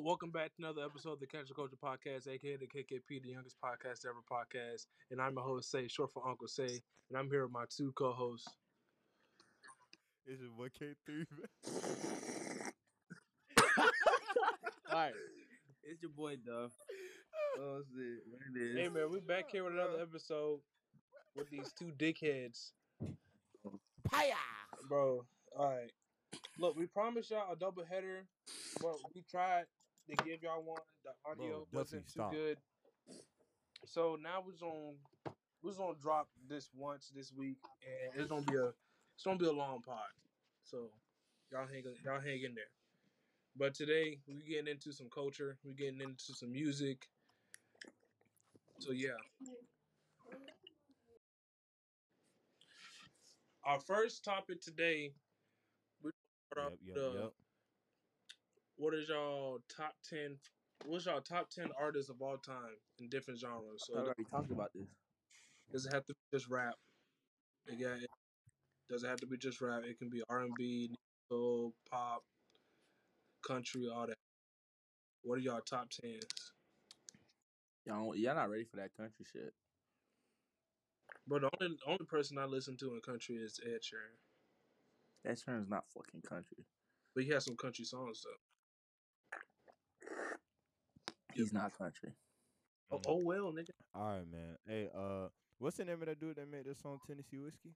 welcome back to another episode of the Cancel Culture Podcast, aka the KKP, the youngest podcast ever podcast. And I'm your host, Say, short for Uncle Say, and I'm here with my two co-hosts. It's your boy K3. All right, it's your boy Duff. Oh shit, what it is? Hey man, we're back here with another uh, episode with these two dickheads, Paya! bro. All right, look, we promised y'all a double header, but we tried to give y'all one. The audio Bro, wasn't too stop. good, so now we're gonna we're gonna drop this once this week, and it's gonna be a it's gonna be a long pod. So y'all hang y'all hang in there. But today we're getting into some culture. We're getting into some music. So yeah. Our first topic today, we start off Yep, yep, uh, yep. What is y'all top ten? What's y'all top ten artists of all time in different genres? So I already talked about this. does it have to be just rap? Again, it does it have to be just rap? It can be R and B, soul, pop, country, all that. What are y'all top tens? Y'all, y'all not ready for that country shit. But the only only person I listen to in country is Ed Sheeran. That term's not fucking country. But he has some country songs though. He's not country. Oh, Mm. oh well, nigga. All right, man. Hey, uh, what's the name of that dude that made this song, Tennessee Whiskey?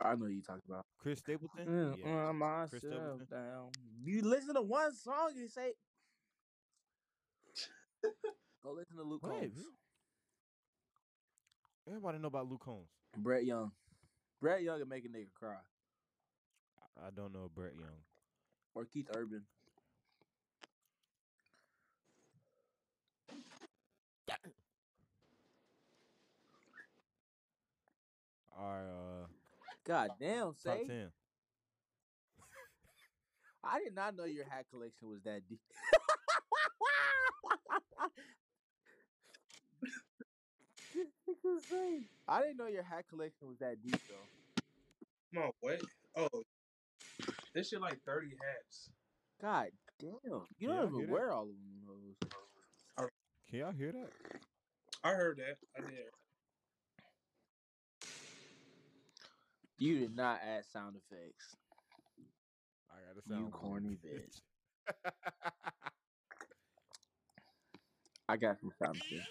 I know you talking about. Chris Stapleton. Mm, Yeah. uh, myself Chris Stapleton. down. You listen to one song you say, "Go listen to Luke Wait, Combs." Everybody know about Luke Combs. Brett Young. Brett Young can make a nigga cry. I- I don't know Brett Young. Or Keith Urban. All right, uh, God damn, top say. ten. I did not know your hat collection was that deep. I didn't know your hat collection was that deep though. Come on, what? Oh, this shit like thirty hats. God damn. You Can don't even hear that? wear all of them. those. Can y'all hear that? I heard that. I did. You did not add sound effects. I got to You sound corny bitch. I got some sound effects.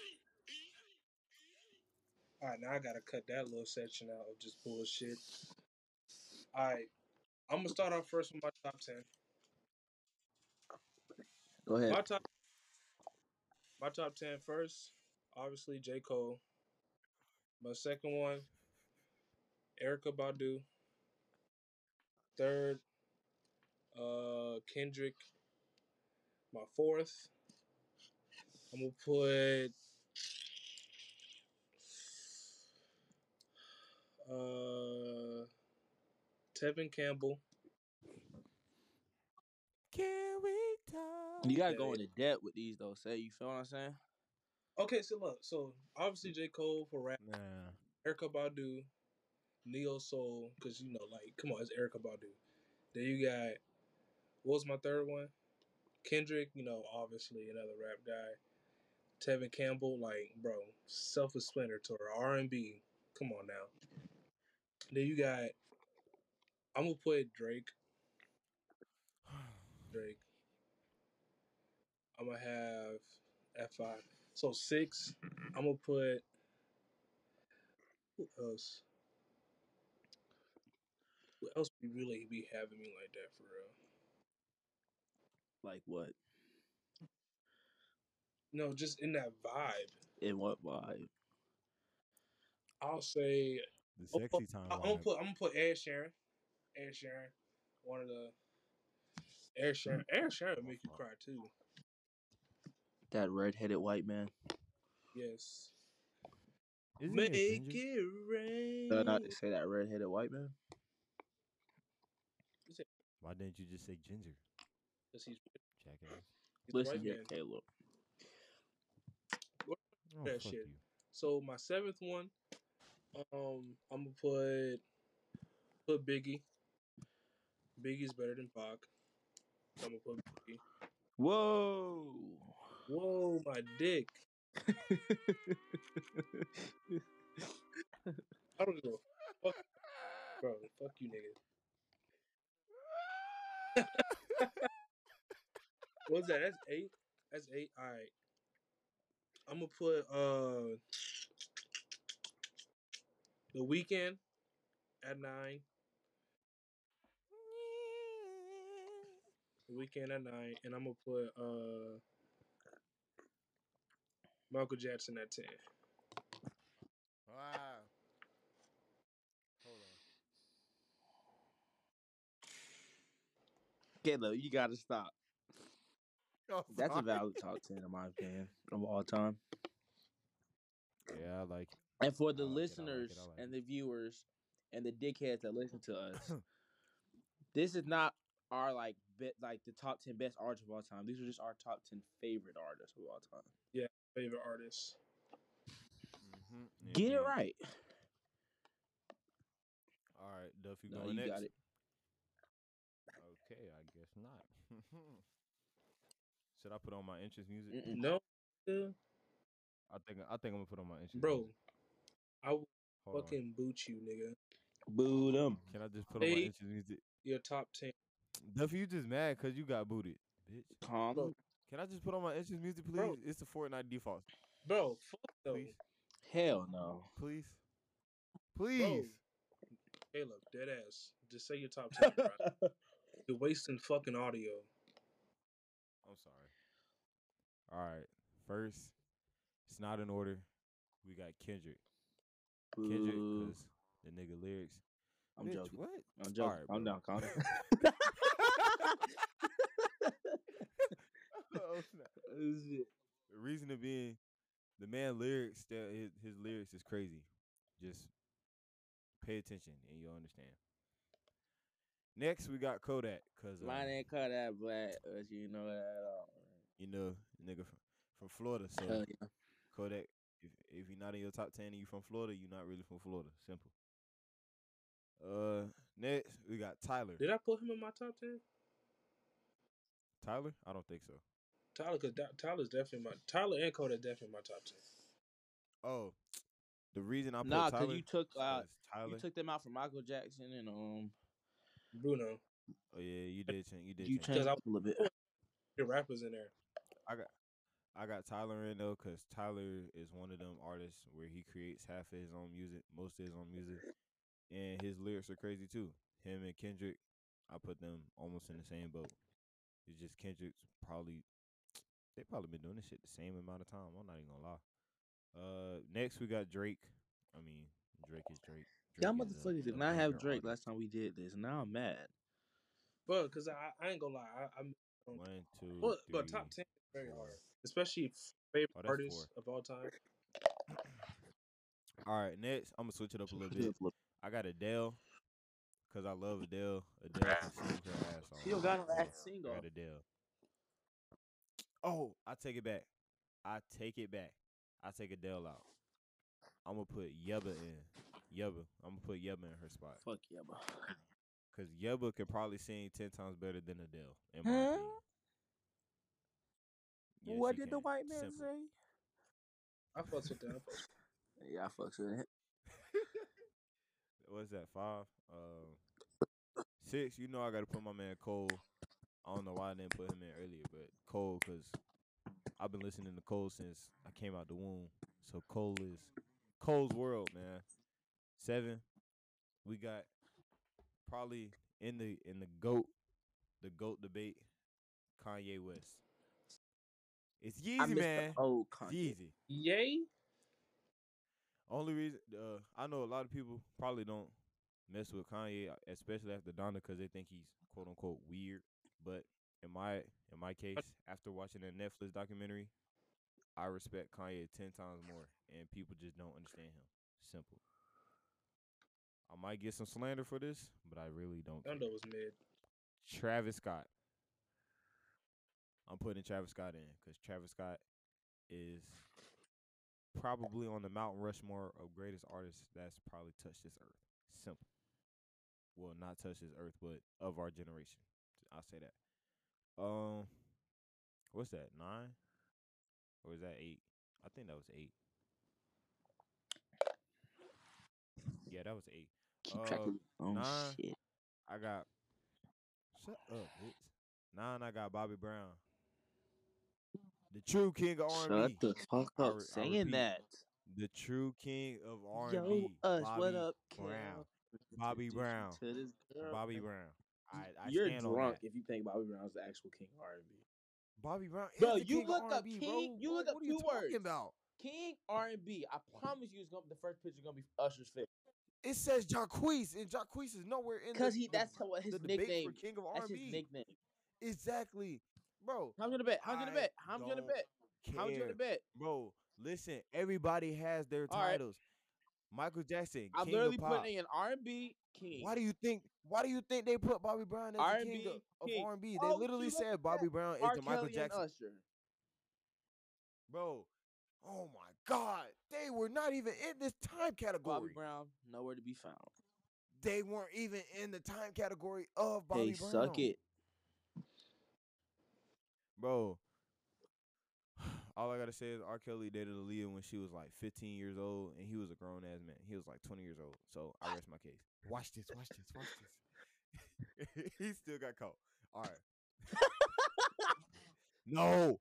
All right, now I gotta cut that little section out of just bullshit. All right, I'm gonna start off first with my top ten. Go ahead. My top, my top ten first, obviously J Cole. My second one, Erykah Badu. Third, uh, Kendrick. My fourth, I'm gonna put uh Tevin Campbell. Can we talk? You gotta go into depth with these though. Say you feel what I'm saying? Okay, so look, so obviously J Cole for rap. Nah. Erykah Badu, Neo Soul, because you know, like, come on, it's Erykah Badu. Then you got what was my third one? Kendrick, you know, obviously another rap guy. Tevin Campbell, like, bro, self-explanatory. R and B, come on now. Then you got, I'm gonna put Drake. Drake. I'm gonna have F five. So six. I'm gonna put. Who else? Who else be really be having me like that for real? Like what? No, just in that vibe. In what vibe? I'll say The Oh, sexy time. I- I'm gonna put I'm gonna put Ed Sheeran. Ed Sheeran, one of the. Air Sharon. Air mm. Sharon would make you cry too. That redheaded white man. Yes. Isn't Make ginger? it rain. Did I not say that redheaded white man? Why didn't you just say ginger? 'Cause he's, Jackass. he's a Listen white here, man. Caleb. Oh, That fuck shit. you. So my seventh one, um, I'm gonna put put Biggie. Biggie's better than Pac. I'm gonna put Biggie. Whoa. Whoa, my dick. I don't know. fuck, bro. Fuck you, nigga. What's that? That's eight. That's eight. All right. I'm gonna put uh the Weeknd at nine. Weeknd at nine, and I'm gonna put uh Michael Jackson at ten. Wow. Hold on. Caleb, you gotta stop. Oh, That's a valid top ten in my opinion of all time. Yeah, I like. And for the I like it, like it, listeners like and the viewers and the dickheads that listen to us, this is not our like bit like the top ten best artists of all time. These are just our top ten favorite artists of all time. Yeah, favorite artist. Mhm, Get it right. All right, Duff, you No, going you next? got it. Okay, I guess not. Should I put on my entrance music? No, nigga. I think I think I'm gonna put on my entrance. bro. music. I will Hold on. fucking boot you, nigga. Boot them. Can I just put on my Hey. entrance music? Your top ten. Duff, you just mad because you got booted, bitch. Calm. Bro. Can I just put on my entrance music, please? Bro. It's the Fortnite default. Bro, fuck no. Please, Hell no. please, please. Caleb, dead ass. Just say your top ten, bro. You're wasting fucking audio. I'm sorry. All right, first, it's not in order. We got Kendrick. Kendrick, because the nigga lyrics. I'm Bitch, joking. What? I'm joking. Alright, calm bro. down. Calm down. oh. The reason to being, the man lyrics, his, his lyrics is crazy. Just pay attention and you'll understand. Next, we got Kodak, cause uh, Mine ain't cut that black, but you know that at all. you know, nigga from, from Florida. So Hell yeah. Kodak, if if you're not in your top ten and you're from Florida, you're not really from Florida. Simple. Uh, next we got Tyler. Did I put him in my top ten? Tyler? I don't think so. Tyler, cause Da- Tyler's definitely my Tyler and Kodak definitely my top ten. Oh, the reason I put Nah, Tyler because you took is uh, 'cause Tyler. you took them out for Michael Jackson and um, Bruno, oh yeah, you did. Change, you did. you change. changed up a little bit. the rappers in there. I got. I got Tyler in though, cause Tyler is one of them artists where he creates half of his own music, most of his own music, and his lyrics are crazy too. Him and Kendrick, I put them almost in the same boat. It's just Kendrick's probably they probably been doing this shit the same amount of time. I'm not even gonna lie. Uh, next we got Drake. I mean, Drake is Drake. Y'all Drake is a- motherfuckers did not have banger Drake artist. last time we did this. Now I'm mad. But cause I, I ain't gonna lie, I, I'm um, One, two, but, but top three, ten is very four. hard, especially f- favorite Oh, that's artists of all time. All right, next I'm gonna switch it up a little bit. I got Adele, cause I love Adele. Adele can sing her ass off. She don't got no So, ass I single. got Adele. Oh, I take it back. I take it back. I take Adele out. I'm gonna put Yebba in. Yebba. I'm gonna put Yebba in her spot. Fuck yeah, bro. Cause Yebba could probably sing ten times better than Adele. In my Huh? opinion. Yeah, what she did the white man Simple. say? I fucks with that. I fucks Yeah, I fucks with it. What's that? Five. Um, six. You know I got to put my man Cole. I don't know why I didn't put him in earlier, but Cole, cause I've been listening to Cole since I came out the womb. So Cole is Cole's world, man. Seven. We got probably in the in the goat, the goat debate. Kanye West. It's Yeezy, miss man. the old Kanye. Yeezy. Yay! Only reason, uh, I know a lot of people probably don't mess with Kanye, especially after Donda, because they think he's quote unquote weird. But in my in my case, after watching that Netflix documentary, I respect Kanye ten times more, and people just don't understand him. Simple. I might get some slander for this, but I really don't. Thunder was mid. Travis Scott. I'm putting Travis Scott in because Travis Scott is probably on the Mount Rushmore of greatest artists that's probably touched this earth. Simple. Well, not touched this earth, but of our generation. I'll say that. Um, What's that? Nine? Or is that eight? I think that was eight. Yeah, that was eight. Keep track Uh, of your own nine. shit. I got. Shut up, bitch. Nine. I got Bobby Brown. The true king of R&B. Shut the fuck up I saying repeat, that. The true king of R and Yo, B. us, Bobby what up, Brown. Cal? Bobby Brown. To this girl. Bobby Brown. I, I You're stand drunk if you think Bobby Brown's the actual king of R&B. Bobby Brown. Is Bro, the you king look of up R&B, king- Bro. you What- look up what are you two talking words. about? King R&B. I promise you, it's gonna the first picture gonna be Usher's face. It says Jacquees, and Jacquees is nowhere in. Cause the, he the- that's what his the debate nickname. for king of That's R&B. his nickname. Exactly, bro. How much gonna bet? How much gonna bet? How much gonna bet? How much gonna bet? Bro, listen. Everybody has their All right. titles. Michael Jackson, I'm king literally of pop. putting an R&B king. Why do you think? Why do you think they put Bobby Brown as the R&B king of, of king. R&B? Oh, They you literally said Bobby that. Brown is the Michael Jackson, bro. Oh my God, they were not even in this time category. Bobby category. Brown nowhere to be found. They weren't even in the time category of Bobby they Brown. suck it. bro. All I gotta say is R. Kelly dated Aaliyah when she was like 15 years old, and he was a grown ass man. He was like 20 years old. So I rest my case. Watch this. Watch this. Watch this. he still got caught. All right. no.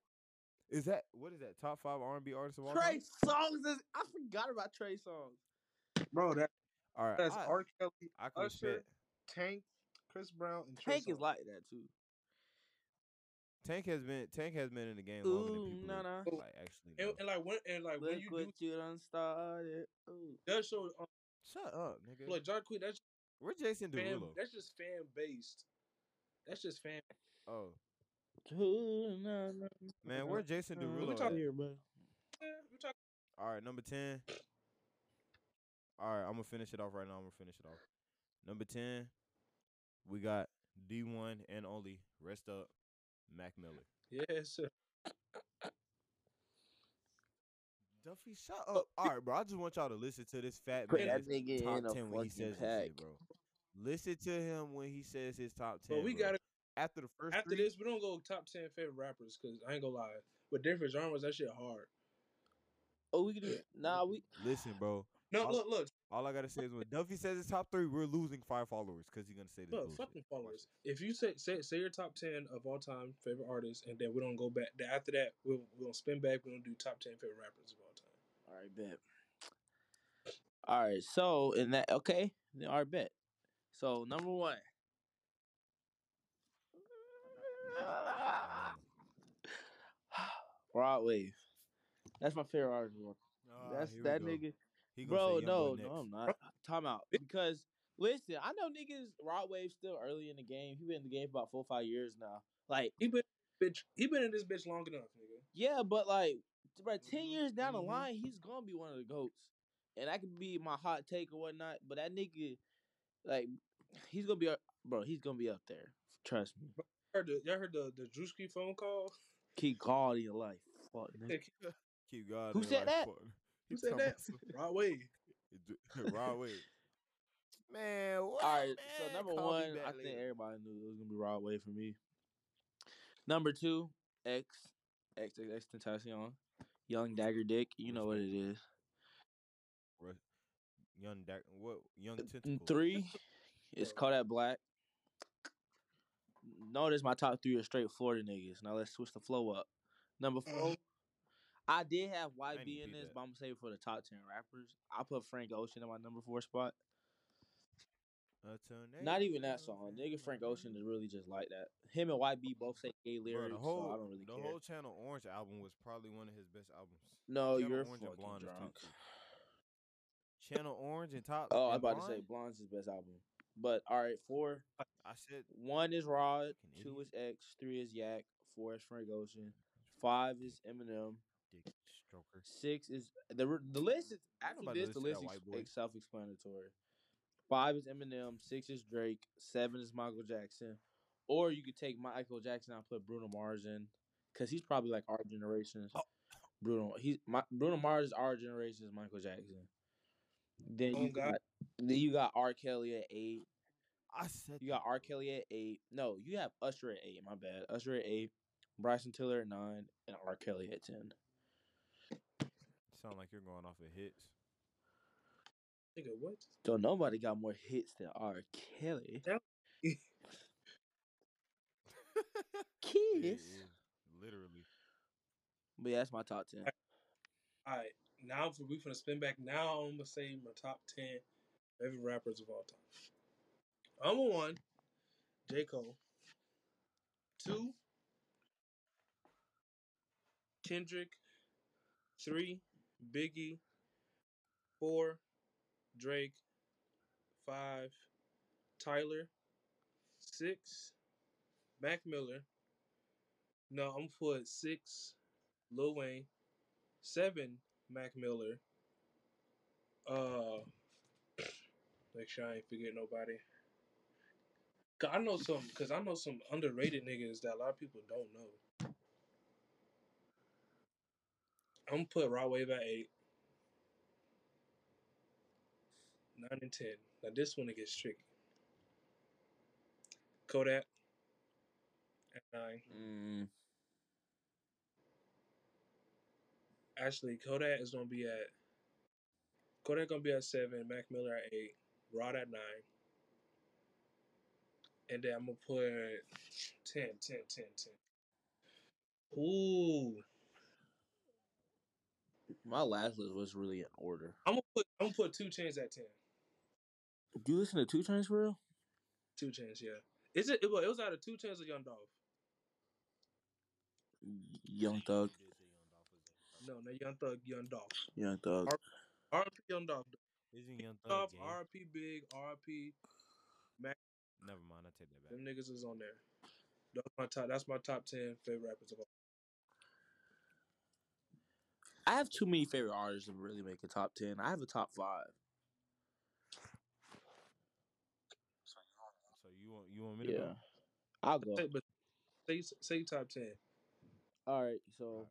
Is that what is that? Top five R&B artists of all Trey time? Songs is I forgot about Trey Songz. Bro, that, All right. that's I, R. Kelly, I can Usher, respect. Tank, Chris Brown, and Trey Tank is like that too. Tank has been Tank has been in the game longer Ooh, than people nah, nah. like actually. and, and like when and like when you what do you done started. Ooh. that show, um, Shut up, nigga. like John Queen, that's Where Jason fan, Derulo? that's just fan based. That's just fan. Oh Ooh, nah, nah, man, where Jason nah. Derulo? we at? talking- here, bro. Yeah, we talking. All right, number 10. All right, I'm going to finish it off right now. I'm going to finish it off. Number 10, we got D1 and only Rest Up Mac Miller. Yes, sir. Duffy, shut up. All right, bro. I just want y'all to listen to this fat man. that nigga top in a 10 when he says pack. this shit, bro. Listen to him when he says his top 10. But we bro. gotta After the first after three, this, we don't go top ten favorite rappers because I ain't gonna lie. With different genres, that shit hard. Oh, we can do. it. Nah, we. listen, bro. No, I'll- look, look, All I got to say is when Duffy says his top three, we're losing five followers because he's going to say this look, fucking followers. If you say say say your top ten of all time favorite artists, and then we don't go back. Then after that, we'll we'll spin back. We're gonna do top ten favorite rappers of all time. All right, bet. All right, so in that okay, then all right, bet. So number one. Rod Wave. That's my favorite artist. bro. Ah, That's here we that go. nigga. He gonna Bro, say no, Youngboy no, next. I'm not. Time out. Because listen, I know niggas Rod Wave still early in the game. He been in the game for about four, or five years now. Like, He been bitch. He been in this bitch long enough, nigga. yeah, but like, bro, 10 years down mhm. the line, he's gonna be one of the goats. And that could be my hot take or whatnot. But that nigga, like, he's gonna be up, bro. He's gonna be up there. Trust me. Heard the, y'all heard the the Drewski phone call? Keep God in your life. Fuck, nigga. Keep God. Who in said life, that? fuck. Who said that? about Rod Wave. some- Rod Wave. Man, what? All right, so number Call one, back I think everybody knew it was gonna be Rod Wave for me. Number two, X, X, X, X Tentacion, Young Dagger Dick. You know what it is. Re- Young Dagger. what? Young uh, N- tentacle. Three, it's Kodak Black. Notice my top three are straight Florida niggas. Now let's switch the flow up. Number mm. four, I did have YB in this, that. but I'm gonna save it for the top ten rappers. I put Frank Ocean in my number four spot. Not even that song. Nigga Frank. Ocean is really just like that. Him and YB both say gay Bro, lyrics, the whole, so I don't really the care. whole Channel Orange album was probably one of his best albums. no, Channel you're Orange fucking Blonde drunk. Channel Orange and top. Oh, I'm about to say Blonde's his best album. But all right, four. I said One is Rod, two idiot. is X, three is Yak, four is Frank Ocean, five is Eminem, dick stroker. six is the the list is after this the list is white boy. ex- self-explanatory. Five is Eminem, six is Drake, seven is Michael Jackson, or you could take Michael Jackson and put Bruno Mars in, cause he's probably like our generation's Oh. Bruno. He's my, Bruno Mars is our generation's Michael Jackson. Then Oh, you God. got then you got R. Kelly at eight. I said You got R. Kelly at eight. No, you have Usher at eight. My bad. Usher at eight. Bryson Tiller at nine, and R. Kelly at ten. Sound like you're going off of hits. Nigga, what? Don't nobody got more hits than R. Kelly. Yeah. Kiss. Yeah, yeah, literally. But yeah, that's my top ten. All right, now for we finna spin back. Now I'm gonna say my top ten favorite rappers of all time. Number one, J Cole. Two, Kendrick. Three, Biggie. Four, Drake. Five, Tyler. Six, Mac Miller. No, I'm put six, Lil Wayne. Seven, Mac Miller. Uh, make sure I ain't forget nobody. 'Cause I know some, cause I know some underrated niggas that a lot of people don't know. I'm gonna put Rod Wave at eight, nine and ten. Now this one it gets tricky. Kodak at nine. Mm, Actually, Kodak is gonna be at Kodak gonna be at seven, Mac Miller at eight, Rod at nine. And then I'm gonna put 10, 10, 10, 10. Ooh. my last list was really in order. I'm gonna put I'm gonna put 2 Chainz at ten. Do you listen to 2 Chainz for real? Two chains, yeah. Is it? It was, it was out of 2 Chainz or Young Dolph. Young Thug. You did say Young Dolph was at- No, no, Young Thug, Young Dolph. Young Thug. R.P. Young Dolph. Isn't Young Thug Dolph. R.P. Big, R.P. Never mind, I take that back. Them niggas is on there. That's my top. That's my top ten favorite rappers of all. I have too many favorite artists to really make a top ten. I have a top five. So you want you want me to Yeah, go? I'll go. Say, but say say top ten. All right, so Alright.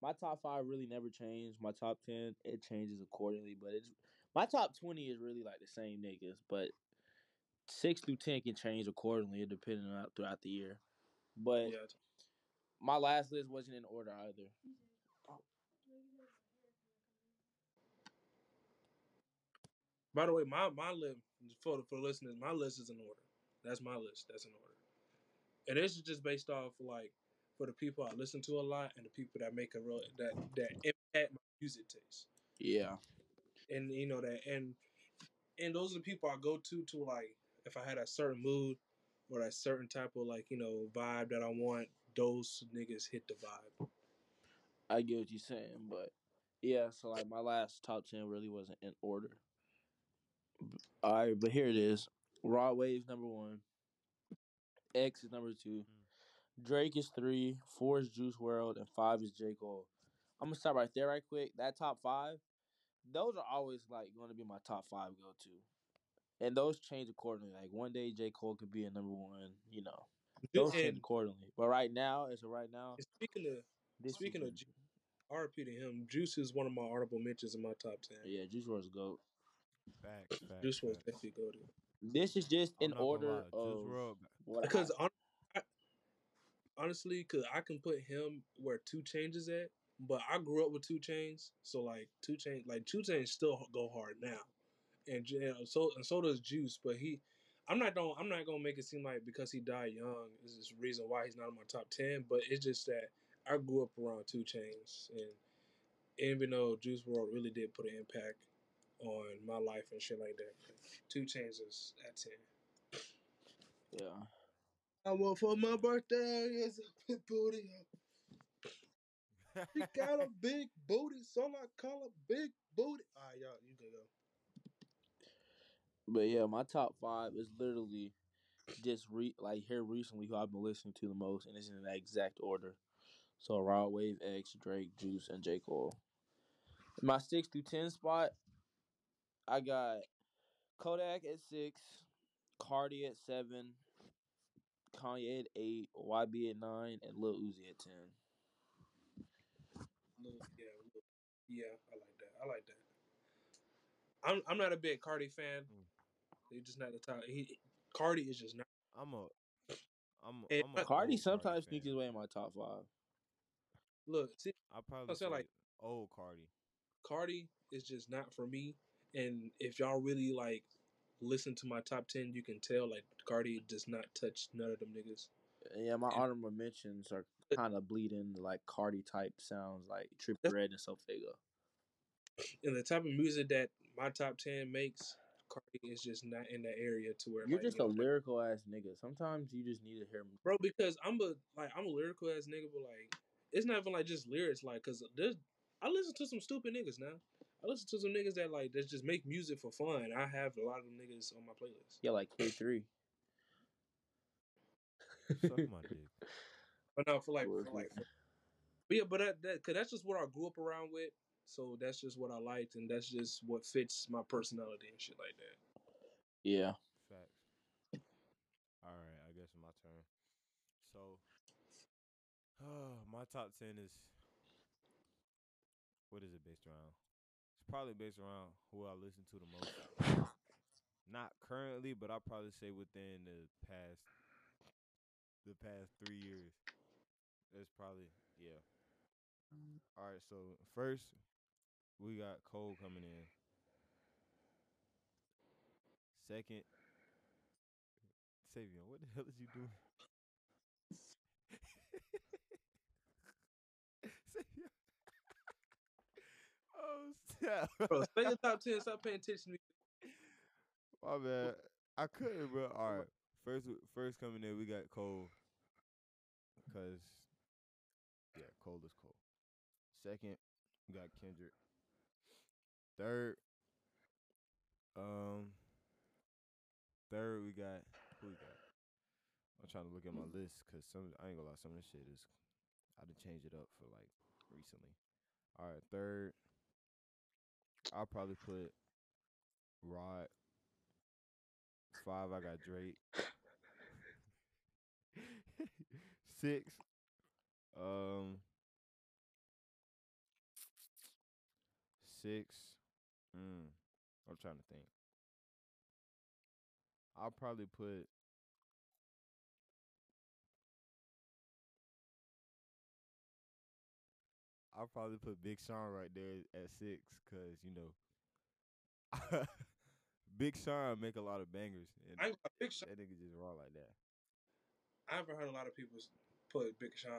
my top five really never changed. My top ten it changes accordingly, but it's my top twenty is really like the same niggas, but six through ten can change accordingly depending on throughout the year. But Yeah. my last list wasn't in order either. By the way, my my list for for listeners, my list is in order. That's my list. That's in order. And this is just based off like for the people I listen to a lot and the people that make a real that that impact my music taste. Yeah, And you know that and and those are the people I go to to like if I had a certain mood or that certain type of like you know vibe that I want. Those niggas hit the vibe. I get what you're saying, but yeah, so like my last top ten really wasn't in order. All right, but here it is. Rod Waves number one. X is number two. Mm. Drake is three. Four is Juice WRLD, and five is J Cole. I'm gonna stop right there, right quick. That top five, those are always like going to be my top five go to, and those change accordingly. Like one day J Cole could be a number one, you know. Those change And, accordingly. But right now, as of right now, speaking of this speaking is- of Ju- RP to him, Juice is one of my honorable mentions in my top ten. yeah, Juice WRLD's goat. Facts, facts. Juice was definitely go to. This is just I'm in order of Because I, honestly, because I can put him where 2 Chainz is at, but I grew up with 2 Chainz, so like 2 Chainz, like 2 Chainz still go hard now, and and so and so does Juice. But he, I'm not gonna I'm not gonna make it seem like because he died young is this reason why he's not in my top ten. But it's just that I grew up around 2 Chainz, and even though Juice WRLD really did put an impact on my life and shit like that, 2 Chainz is at ten. yeah. I want for my birthday is a big booty. She got a big booty, so I call her big booty. All right, y'all, you can go. But yeah, my top five is literally just re like here recently who I've been listening to the most, and it's in that exact order. So Rod Wave, X, Drake, Juice, and J Cole. My six through ten spot, I got Kodak at six, Carti at seven, Kanye at eight, YB at nine, and Lil Uzi at ten. Yeah, yeah, I like that. I like that. I'm I'm not a big Carti fan. Mm. He's just not the top. He Carti is just not. I'm a I'm. And I'm a Carti sometimes fan. sneaks his way in my top five. Look, see, I probably say, say like- old Carti. Carti is just not for me. And if y'all really like listen to my top ten, you can tell like Carti does not touch none of them niggas. Yeah, my And- honorable mentions are kind of bleeding like Carti type sounds, like Trippie Redd and SoFaygo. And the type of music that my top ten makes, Carti is just not in that area to where You're like, just you a know, lyrical ass nigga. Sometimes you just need to hear. bro. Because I'm a like I'm a lyrical ass nigga, but like it's not even like just lyrics. Like, cause there's I listen to some stupid niggas now. I listen to some niggas that like that just make music for fun. I have a lot of them niggas on my playlist. Yeah, like K three. Suck my dick. But no, for like, for like, word. but yeah, but that, that cause that's just what I grew up around with. So that's just what I liked, and that's just what fits my personality and shit like that. Yeah. Facts. All right, I guess my turn. So, my top ten is what is it based around? It's probably based around who I listen to the most. Not currently, but I'll probably say within the past the past three years. It's probably yeah. All right, so first we got Cole coming in. Second, Savion, what the hell is you doing? Savion. oh, snap. Bro, say your top ten. Stop paying attention to me. My bad. I couldn't, bro. All right. First, first coming in, we got Cole. Cause, yeah, Cole is Cole. Second, we got Kendrick. Third, um, third we got who we got? I'm trying to look at my list because some I ain't gonna lie, some of this shit is I done changed it up for like recently. All right, third, I'll probably put Rod. Five, I got Drake. Six, um, six. Mm, I'm trying to think. I'll probably put. I'll probably put Big Sean right there at six, cause you know, Big Sean make a lot of bangers, and I Big Sean. that nigga just raw like that. I haven't heard a lot of people put Big Sean,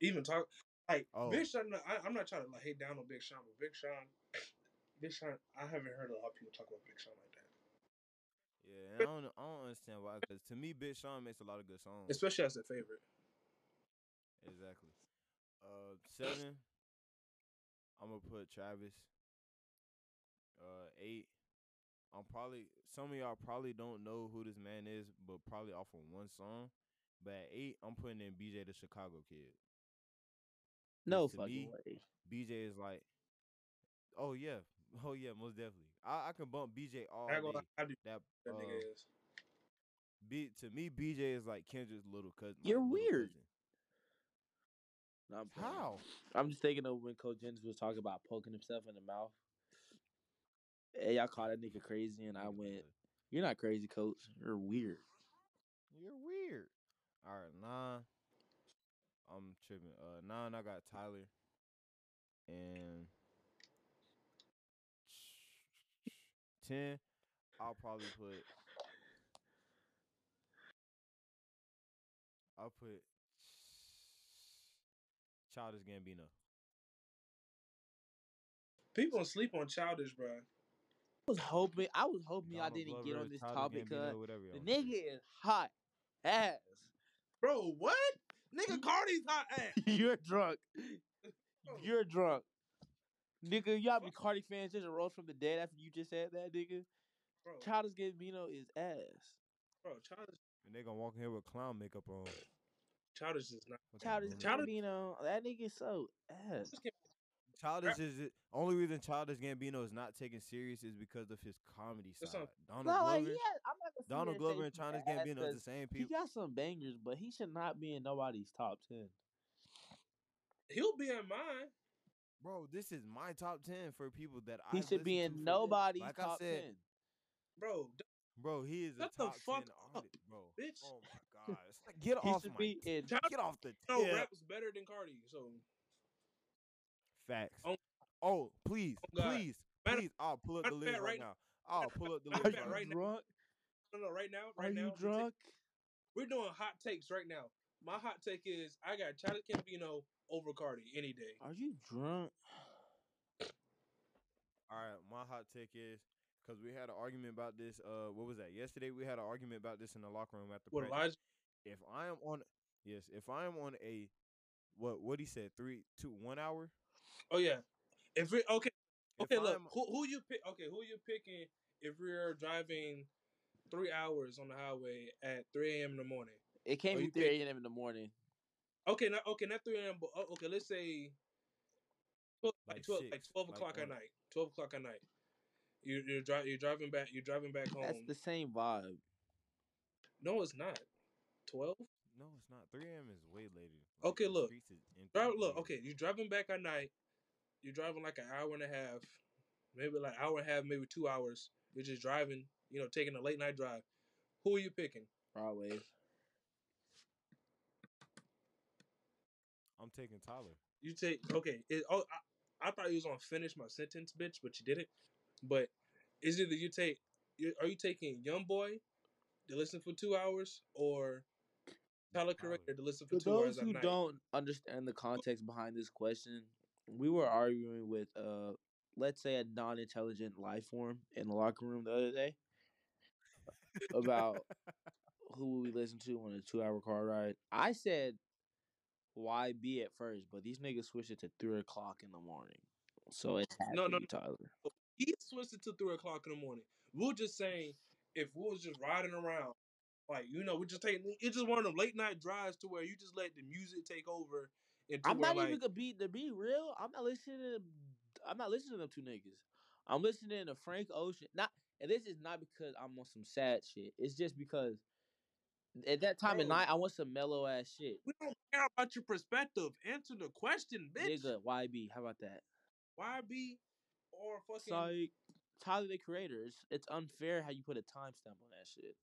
even talk like Oh. Big Sean. I, I'm not trying to like hate down on Big Sean, but Big Sean, Big Sean. I haven't heard a lot of people talk about Big Sean like that, Yeah, and I don't, I don't understand why, cause to me, Big Sean makes a lot of good songs. especially as a favorite. Exactly. Uh, seven. I'm gonna put Travis. Uh, eight. I'm probably some of y'all probably don't know who this man is, but probably off of one song. But at eight, I'm putting in BJ the Chicago Kid. No fucking me, way. BJ is like, oh yeah, oh yeah, most definitely. I, I can bump BJ all I gonna day. lie, I do That that uh, nigga is. B, to me, BJ is like Kendrick's little cousin. You're little weird. cousin. No, I'm. How? I'm just thinking of when Coach Jennings was talking about poking himself in the mouth. Hey, y'all call that nigga crazy, and I went, "You're not crazy, Coach. You're weird." You're weird. All right, nine. I'm tripping. Uh, nine. I got Tyler, and ten. I'll probably put. I'll put Childish Gambino. People sleep on Childish, bro. I was hoping, I was hoping y'all didn't get on this Childish topic, Gambino, cause whatever the y'all wanna say. nigga is hot ass. Bro, what? Nigga, Carti's hot ass. You're drunk. You're drunk. Nigga, y'all be Carti fans just arose from the dead after you just said that, nigga. Bro, Childish Gambino is ass. bro, Childish, And they gonna walk in here with clown makeup on. Childish is not. Fucking Childish boomer. Childish- Gambino, that nigga is so ass. Childish is it, only reason Childish Gambino is not taken serious is because of his comedy That's side. not- Donald No, like, Glover, yeah, I'm not gonna sit Donald Glover and he's Childish ass, Gambino is 'cause the same people. He got some bangers, but he should not be in nobody's top ten. He'll be in mine. Bro, this is my top ten for people that He I've should be listened to in nobody's like I top said, ten. Bro, Bro, he is a Shut the top fuck 10 up, artist, bro. bitch. Oh my gosh. Like, get He off should my be in. Child- get off the No, tip. rap's better than Carti. So Facts. Oh. Oh, please, Oh, please, Matter- please. I'll pull up the matter list right right- now. I'll pull up the matter list right, right now. now- drunk? no, no, right now, Are right now, you drunk? we're doing hot takes right now. My hot take is I got Childish Gambino over Carti any day. Are you drunk? All right, my hot take is because we had an argument about this. Uh, what was that? Yesterday we had an argument about this in the locker room after With practice. Elijah, If I am on, yes, if I am on a, what what he said, three, two, one hour. oh yeah. If we okay, If okay, look, I'm- who who you pick? Okay, who you picking if we're driving three hours on the highway at three a.m. in the morning? It can't be 3 a.m. in the morning. Okay, not okay, not three a.m. But oh, okay, let's say 12, like, Like 12, like six, twelve like o'clock at night. Twelve o'clock at night. You, you're driving. You're driving back. You're driving back home. That's the same vibe. No, it's not. Twelve. No, it's not. 3 a.m. is way later. Like, Okay, look. streets is empty Drive, look, okay, you're driving back at night. You're driving like an hour and a half, maybe like hour and a half, maybe two hours. You're just driving, you know, taking a late night drive. Who are you picking? Broadway. I'm taking Tyler. You take okay. It, oh, I, I thought you was gonna finish my sentence, bitch, but you didn't. But is either you take, you- are you taking Young Boy to listen for two hours or Tyler Tyler. Creator to listen for For two those hours at who night? don't understand the context behind this question, we were arguing with uh let's say a non-intelligent life form in the locker room the other day about who we listen to on a two-hour car ride. I said YB at first, but these niggas switched it to three o'clock in the morning, so it's No, to no, Tyler. he switched it to three o'clock in the morning. We are just saying if we was just riding around, like you know, we just taking it's just one of them late night drives to where you just let the music take over. And I'm where, not like, even gonna be to be real. I'm not listening to. I'm not listening to them two niggas. I'm listening to Frank Ocean. Not, and this is not because I'm on some sad shit. It's just because at that time of Bro. night I want some mellow ass shit. we don't care about your perspective. Answer the question, bitch. Nigga, YB, how about that? YB or fucking Psych. Tyler the Creator. It's, it's unfair how you put a timestamp on that shit.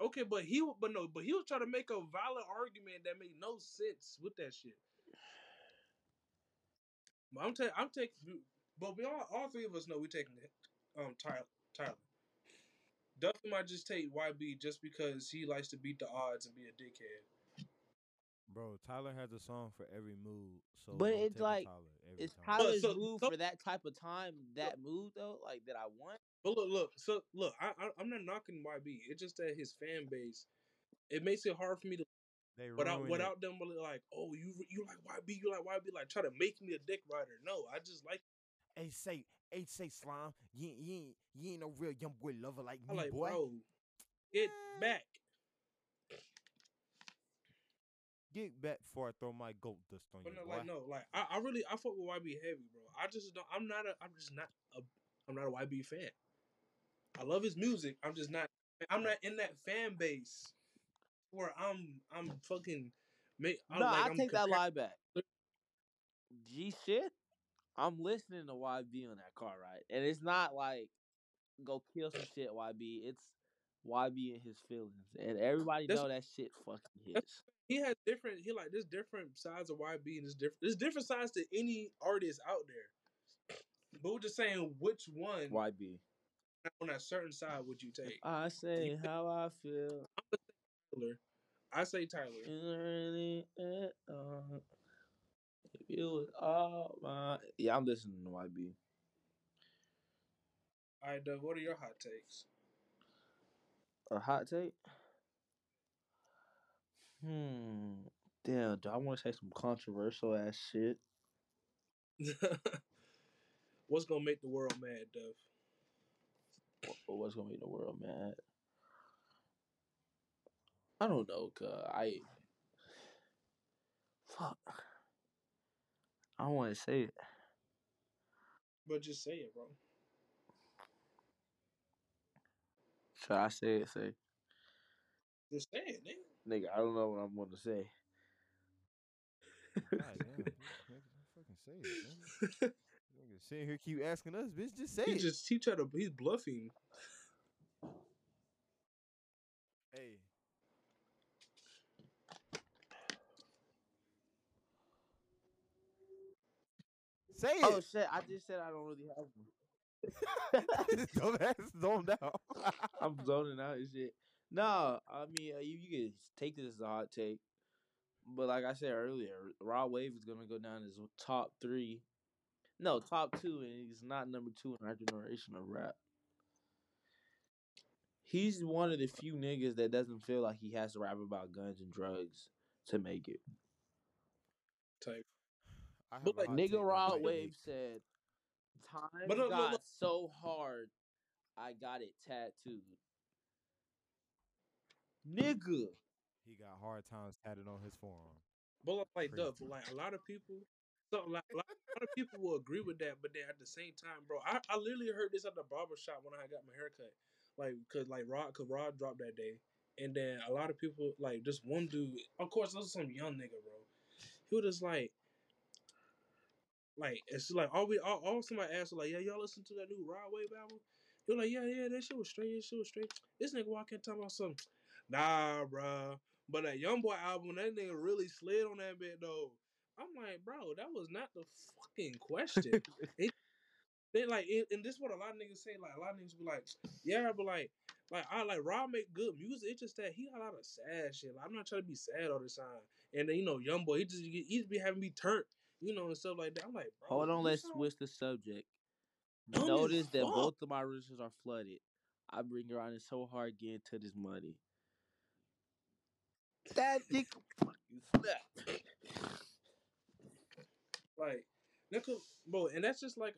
okay, but he but no, but he was trying to make a valid argument that made no sense with that shit. But I'm taking, I'm taking, but we all, all three of us know we taking um Tyler. Tyler. Duffy might just take YB just because he likes to beat the odds and be a dickhead. Bro, Tyler has a song for every mood. So But it's like, Tyler every Is time. Tyler's so- move so- for that type of time, that mood though, like that I want? But look, look, so look, I, I I'm not knocking YB. It's just that his fan base, it makes it hard for me to They without ruin it. without them really like, oh, you you like YB, you like YB, like try to make me a dick rider. No, I just like Hey, say, hey, say, slime. You, ain't- you ain't, you ain't no real young boy lover like I me, like boy. bro, get eh. back. Get back before I throw my goat dust on But you, no, boy. like no, like I, I really I fuck with YB heavy, bro. I just don't. I'm not a. I'm just not a. I'm not a YB fan. I love his music. I'm just not. I'm not in that fan base where I'm. I'm fucking. Make, I'm no, like, I I'm take that lie back. G shit. I'm listening to YB on that car ride, and it's not like go kill some shit YB. It's YB and his feelings, and everybody That's- know that shit fucking hits. He has different. He like there's different sides of YB, and there's different. There's different sides to any artist out there. But we're just saying which one YB. on that certain side would you take? I say how I feel. Tyler. I say Tyler. Really, eh, uh, If it all my yeah, I'm listening to YB. All right, Doug. What are your hot takes? A hot take. Hmm. Damn, do I want to say some controversial ass shit? What's gonna make the world mad, Duff? Or what's gonna make the world mad? I don't know, cuz I fuck. I don't want to say it. But just say it, bro. Should I say it? Say, Just say it, nigga. nigga, I don't know what I'm gonna say. God damn, bitch, fucking say it, man. Nigga, sitting here keep asking us, bitch. Just say He it. just he tried to he's bluffing. Say Oh shit! I just said I don't really have one. Dumbass zoned out. I'm zoning out and shit. No, I mean uh, you, you can take this as a hot take, but like I said earlier, Rod Wave is gonna go down as top three, no top two, and he's not number two in our generation of rap. He's one of the few niggas that doesn't feel like he has to rap about guns and drugs to make it. Type. I But, like, Nigga Rod Wave said, "Times But look, got look. so hard, I got it tattooed." Nigga, He got hard times tatted on his forearm. But like, like, Crazy. duh, but like a lot of people, so like, a lot, a lot of people will agree with that. But then at the same time, bro, I, I literally heard this at the barber shop when I got my haircut. Like, cause like Rod, cause Rod dropped that day, and then a lot of people, like, this one dude, of course, this is some young nigga, bro. He was just like, like it's like all we all, all somebody asked like, yeah, y'all listen to that new Rod Wave album? Was like, yeah, yeah, that shit was straight, that shit was straight. This nigga walking talking about something. Nah, bro. But that Young Boy album, that nigga really slid on that bit though. I'm like, bro, that was not the fucking question. it, they like, it, and this is what a lot of niggas say. Like, a lot of niggas be like, yeah, but like, like I like Rod make good music. It's just that he got a lot of sad shit. Like, I'm not trying to be sad all the time. And then you know, Young Boy, he just he just be having me turned, you know, and stuff like that. I'm like, hold on, let's switch the subject. Dumb Notice that both of my roosters are flooded. I bring around it so hard getting to this money. That nigga fucking snapped. Like, nigga, bro, and that's just like,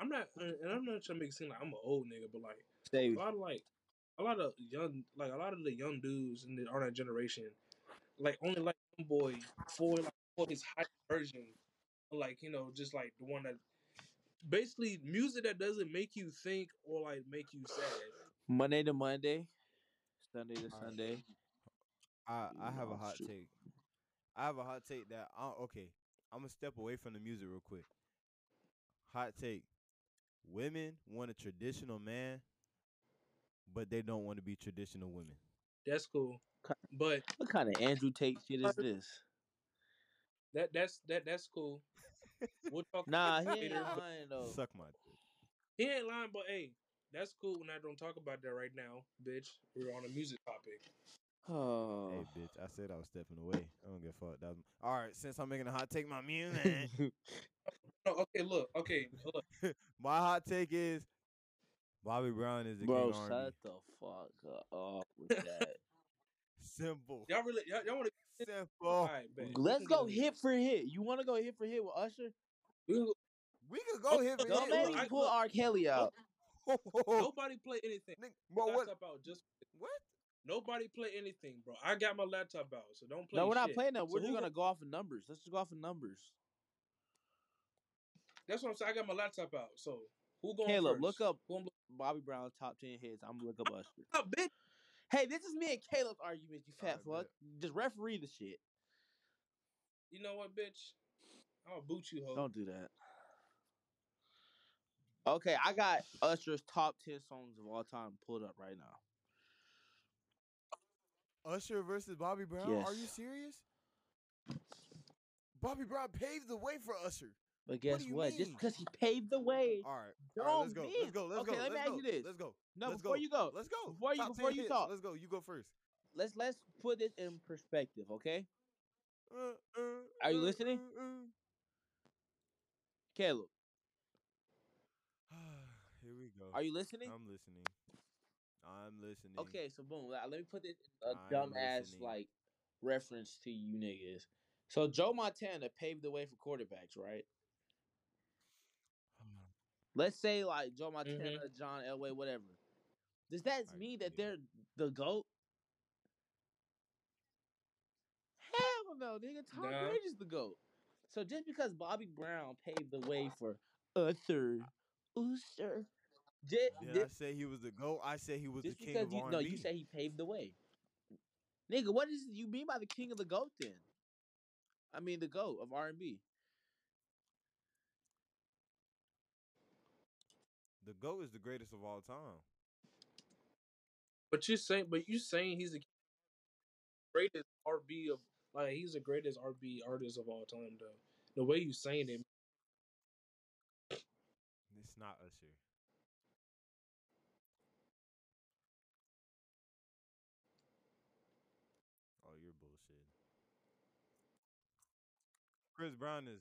I'm not, and I'm not trying to make it seem like I'm an old nigga, but like. Save a lot of like a lot of young like a lot of the young dudes in the, our generation like only like one boy for like for his high version like you know just like the one that basically music that doesn't make you think or like make you sad Monday to Monday, Sunday to Sunday. I I have a Oh, hot take. I have a hot take that I, okay. I'm gonna step away from the music real quick. Hot take: Women want a traditional man, but they don't want to be traditional women. that's cool but What kind of Andrew Tate shit is this? that that's that that's cool we'll talk Nah, he ain't later, but lying though. Suck my dick. he ain't lying but hey that's cool when I don't talk about that right now, bitch. We're on a music topic. Oh. Hey, bitch! I said I was stepping away. I don't give a fuck. That was, all right, since I'm making a hot take, my music. No, okay, look, okay, look. my hot take is Bobby Brown is the Bro, king of R&B. shut the fuck up with that. Simple. Y'all really, y'all, y'all want to? Simple. All right, bet. We Let's go hit for hit. You want to go hit for hit with Usher? We can go- could go hit for Don't hit. make look, me I- pull look, R. Kelly out. Nobody play anything. Nick, bro, what? Laptop out just What? nobody play anything, bro. I got my laptop out, so don't play. No, we're not playing that. We're So just gonna go off of numbers. Let's just go off of numbers. That's what I'm saying. I got my laptop out. So who going Caleb, first? look up Bobby Brown's top ten hits. I'm gonna look up Usher. up, bitch. Hey, this is me and Caleb's argument. You fat fuck. Just referee the shit. You know what, bitch? I'll boot you, ho. Don't do that. Okay, I got Usher's top ten songs of all time pulled up right now. Usher versus Bobby Brown? Are you serious? Bobby Brown paved the way for Usher. But guess you what? Just because he paved the way. All right. All right let's go. Let's go. Let's Okay, go. let me let's ask go. you this. Let's go. No, let's before go. you go, Let's go. Before you- before you hits. talk. Let's go. You go first. let's let's put this in perspective, okay? Uh, uh, Are you uh, listening? uh, Caleb, uh. Here we go. are you listening? I'm listening. I'm listening. Okay, so boom. Let me put this a dumbass like reference to you niggas. So Joe Montana paved the way for quarterbacks, right? Let's say like Joe Montana, mm-hmm. John Elway, whatever. Does that mean that they're the goat? Hell no, nigga. Tom Nah. Brady's the goat. So just because Bobby Brown paved the way for Usher, Usher, just, Did I say he was the GOAT? I said he was the king because of you R&B. no, you say he paved the way. Nigga, what is you mean by the king of the goat then? I mean the goat of R and B. the GOAT is the greatest of all time. But you saying, but you saying he's the greatest RB of like he's the greatest RB artist of all time, though. The way you saying it, It's not Usher. Oh, you're bullshit. Chris Brown is.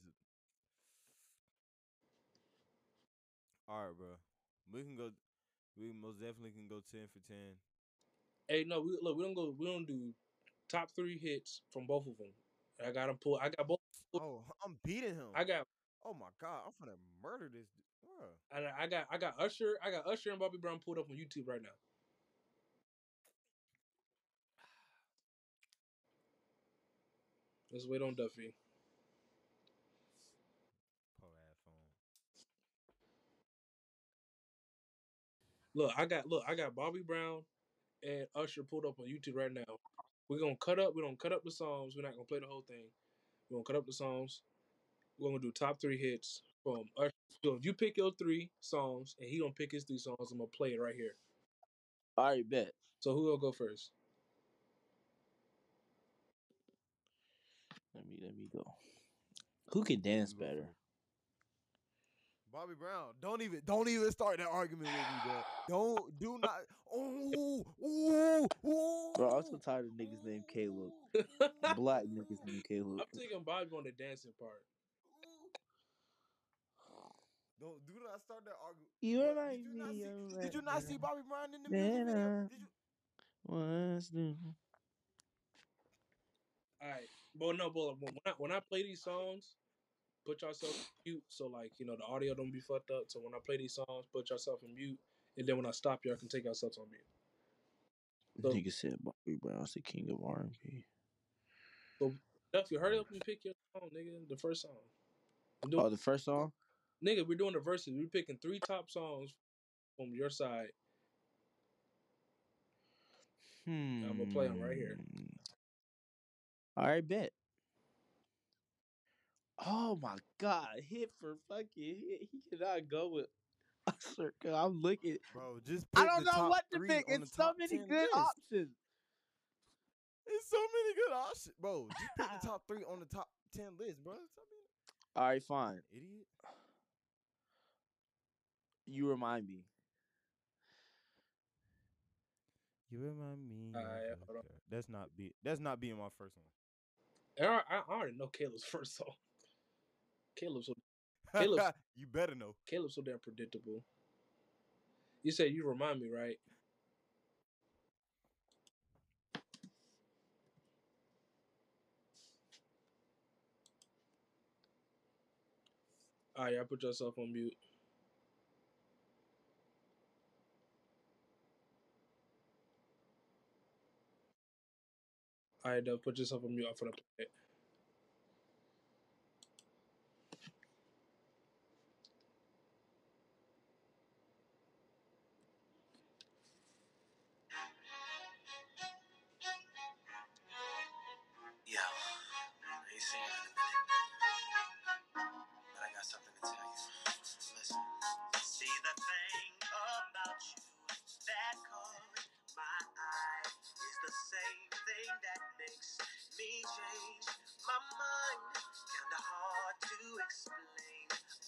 All right, bro. We can go. We most definitely can go ten for ten. Hey, no, we look. We don't go. We don't do top three hits from both of them. I got them pull. I got both. Oh, I'm beating him. I got. oh my god, I'm gonna murder this. d- Bruh. I, I got. I got Usher. I got Usher and Bobby Brown pulled up on YouTube right now. Let's wait on Duffy. Poor ass phone. Look, I got. Look, I got Bobby Brown and Usher pulled up on YouTube right now. We're gonna cut up. We're gonna cut up the songs. We're not gonna play the whole thing. We're gonna cut up the songs. We're gonna do top three hits from Usher. So if you pick your three songs and he gonna pick his three songs, I'm gonna play it right here. All right, bet. So who gonna go first? Let me let me go. Who can dance better? First. Bobby Brown. Don't even don't even start that argument with me, bro. Don't do not. Ooh, ooh, ooh. Bro, I'm so tired of niggas named Caleb. Black niggas named Caleb. I'm taking Bobby on the dancing part. Don't do not start that argument. You Bro, remind did you not me see, of Did you not see Bobby Brown in the music video? I Did you? was new. All right, but no, but when I when I play these songs, put yourself mute so like you know the audio don't be fucked up. So when I play these songs, put yourself in mute, and then when I stop, y'all can take yourselves on mute. So- Nigga said Bobby Brown's the king of R&B. Duffy, hurry up and pick your song, nigga. The first song. Doing, Oh, the first song? nigga, we're doing the verses. We're picking three top songs from your side. Hmm. I'ma play them right here. All right, bet. Oh my god, hit for fucking hit. He cannot go with Usher. 'cause I'm looking. Bro, just I don't the know top what to three pick. on the It's so top many 10 good list. options. It's so many good options, bro. Just pick the top three on the top ten list, bro. All right, fine. idiot. You remind me. You remind me. Alright, of hold on. That's not be. That's not being my first one. I, I I already know Caleb's first song. Caleb's so Caleb- you better know. Caleb's so damn predictable. You said you remind me, right? All right, y'all put yourself on mute. All right, put yourself on mute. I'm gonna play it.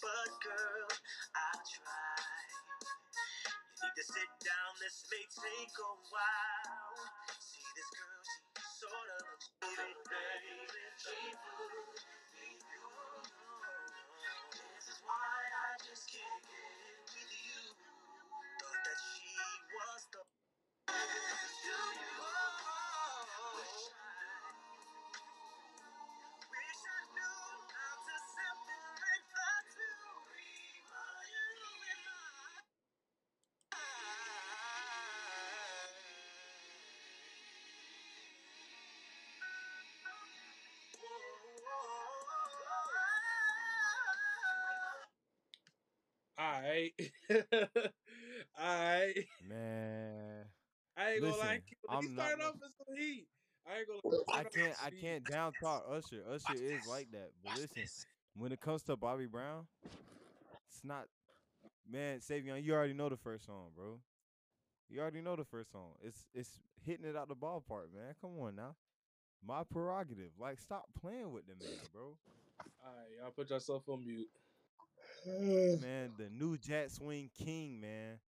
But girl, I'll try. You need to sit down, this may take a while. See this girl, she sorta looks Alright. Alright. Man, I ain't gonna lie. Listen, He I'm not started no- off with some heat. I ain't gonna lie. I can't. I can't down talk Usher. Usher is like that. But listen, when it comes to Bobby Brown, it's not. Man, Savion, you already know the first song, bro. You already know the first song. It's it's hitting it out the ballpark, man. Come on now. My prerogative. Like, stop playing with the man, bro. Alright, y'all put yourself on mute. man, the new Jack Swing King, man.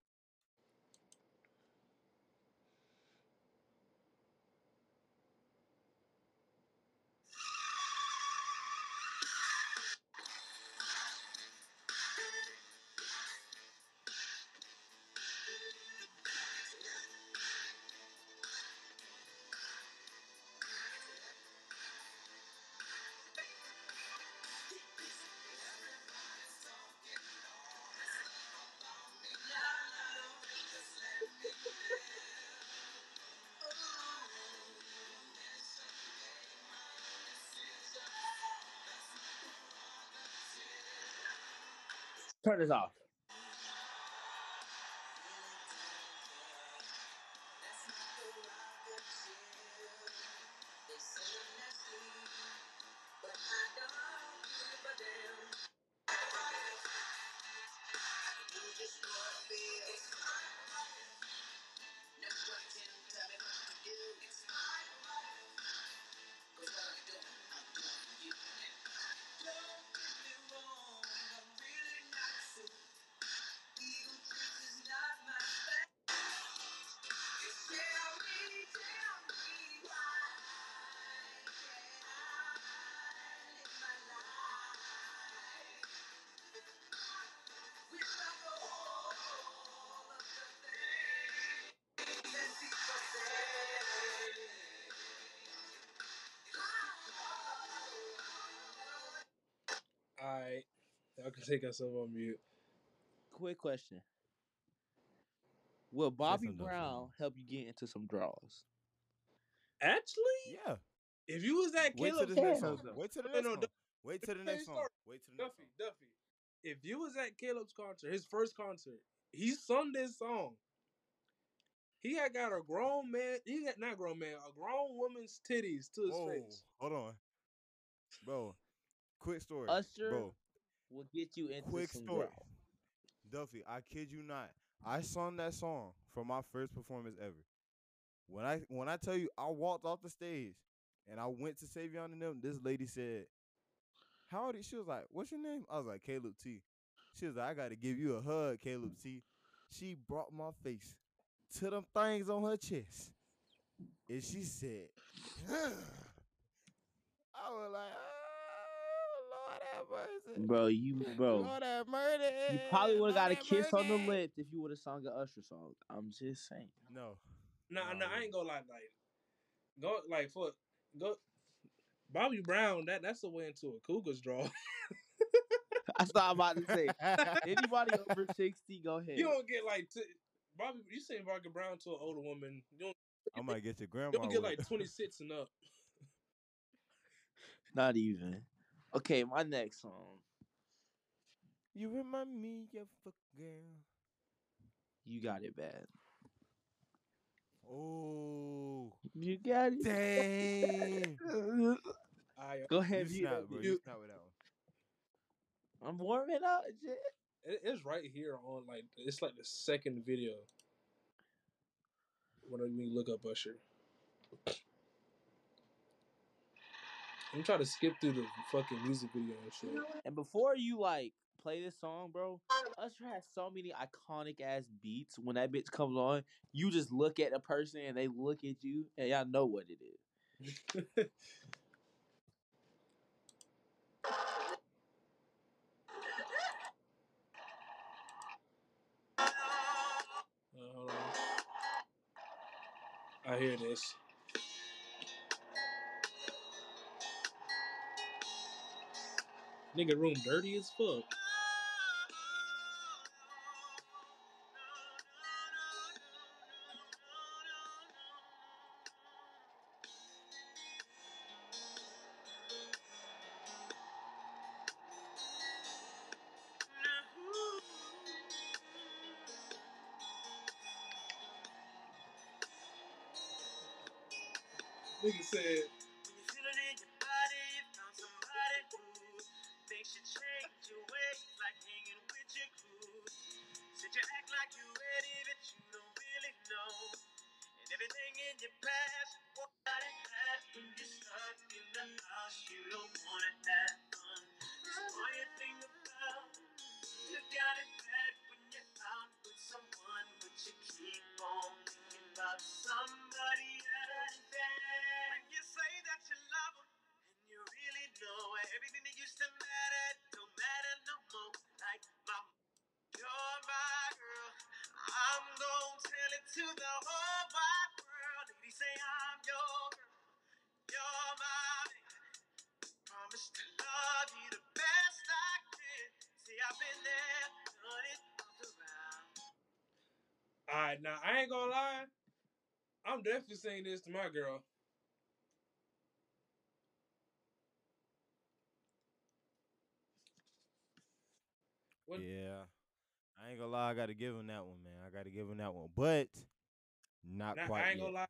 Turn this off. Y'all can take yourself on mute. Quick question. Will Bobby some dumb. Brown help you get into some draws? Actually, Yeah. if you was at Wait till Caleb this next Hell song. no. Wait till the next no, song. Duffy, Wait till the next song. Wait till the next Duffy, song. Duffy, if you was at Caleb's concert, his first concert, he sung this song. He had got a grown man, he got not grown man, a grown woman's titties to his Whoa, face. hold on, bro. Quick story, Usher bro. Will get you into Quick some story, draws. Duffy. I kid you not. I sung that song for my first performance ever. When I when I tell you, I walked off the stage and I went to Savion and them. This lady said, "How old?" She was like, "What's your name?" I was like, "Caleb T." She was like, "I got to give you a hug, Caleb T." She brought my face to them things on her chest, and she said, "I was like, oh Lord have mercy, Bro, you bro. Lord have mercy." You probably would have got a Lord have kiss on the mercy." lips if you would have sung an Usher song. I'm just saying. No, Nah, Nah, nah, I ain't gonna lie, like go like for go Bobby Brown, that that's the way into a Cougars draw. That's what I'm about to say. Anybody over 60, go ahead. you don't get like t- Bobby you saying Bobby Brown to an older woman, you don't I might get your grandma. you grandma. don't get like twenty six and up. Not even. Okay, my next song. You remind me of a girl. You got it bad. Oh, You got it. dang! Go ahead, snap, bro. You with that one. I'm warming up. Shit. it, it's right here on like it's like the second video. When we look up Usher. I'm trying to skip through the fucking music video and shit. And before you like play this song, bro, Usher has so many iconic ass beats. When that bitch comes on, you just look at a person and they look at you, and y'all know what it is. Uh, hold on. I hear this. Nigga room dirty as fuck. Saying this to my girl. What? Yeah. I ain't gonna lie, I gotta give him that one, man. I gotta give him that one. But not Now, quite I ain't yet. gonna lie.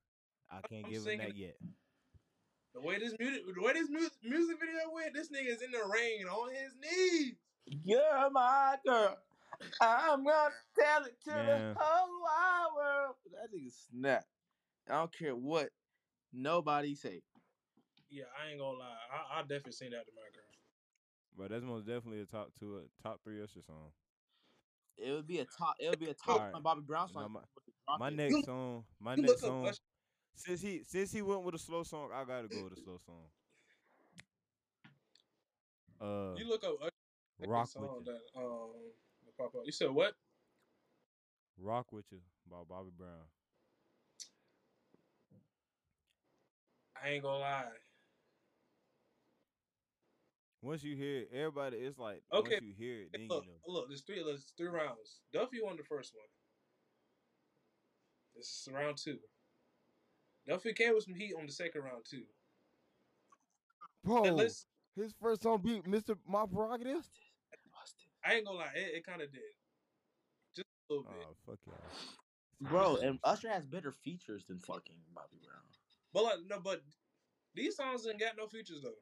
I can't I'm give him that yet. The way this music, the way this music, music video went, this nigga is in the rain on his knees. You're my girl. I'm gonna tell it to Man. the whole wide world. That nigga snap. I don't care what nobody say. Yeah, I ain't gonna lie. I, I definitely seen that to my girl. But that's most definitely a top two, a top three Usher song. It would be a top. It would be a top Alright. one Bobby Brown Now song. my- with the drop My next song, my next song. Usher. Since he since he went with a slow song, I gotta go with a slow song. Uh, You look up Usher rock song with you, that um pop up. You said what? rock with you by Bobby Brown. I ain't gonna lie. Once you hear it, everybody, it's like Okay. once you hear it, then you Look, know. look. There's three. There's three rounds. Duffy won the first one. This is round two. Duffy came with some heat on the second round too. Bro, his first song beat Mr. My Prerogative. What's this? I ain't gonna lie. It, it kind of did. Just a little bit. Oh fuck yeah, Bro, and Usher has better features than fucking Bobby Brown. But like no, but these songs ain't got no features though.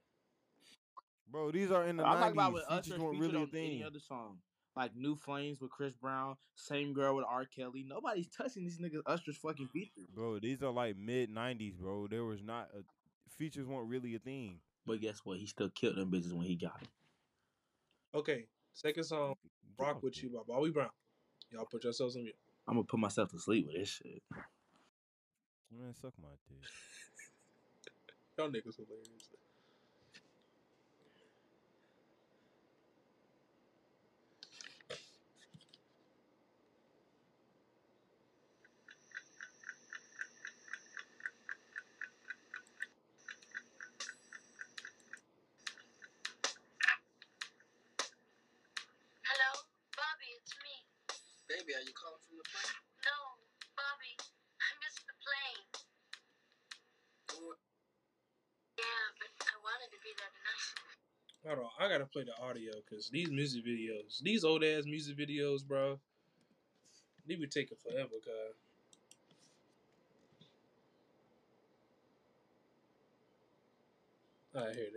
bro. These are in the I'm talking about nineties. when Features Usher weren't featured really a on any thing. other song. Like New Flames with Chris Brown, Same Girl with R. Kelly. Nobody's touching these niggas Usher's fucking features. Bro, these are like mid nineties, bro. There was not a features weren't really a thing. But guess what? He still killed them bitches when he got it. Okay, second song, Get "Rock off with that. You" by Bobby Brown. Y'all put yourselves on mute. I'm gonna put myself to sleep with this shit. Man, suck my dick. Y'all niggas hilarious. Hello, Bobby, it's me. Baby, are you calling from the plane? No, Bobby, I missed the plane. Yeah, but I wanted to be there tonight. Hold on, I gotta play the audio because these music videos, these old ass music videos, bro, they be taking forever. Cause all right, here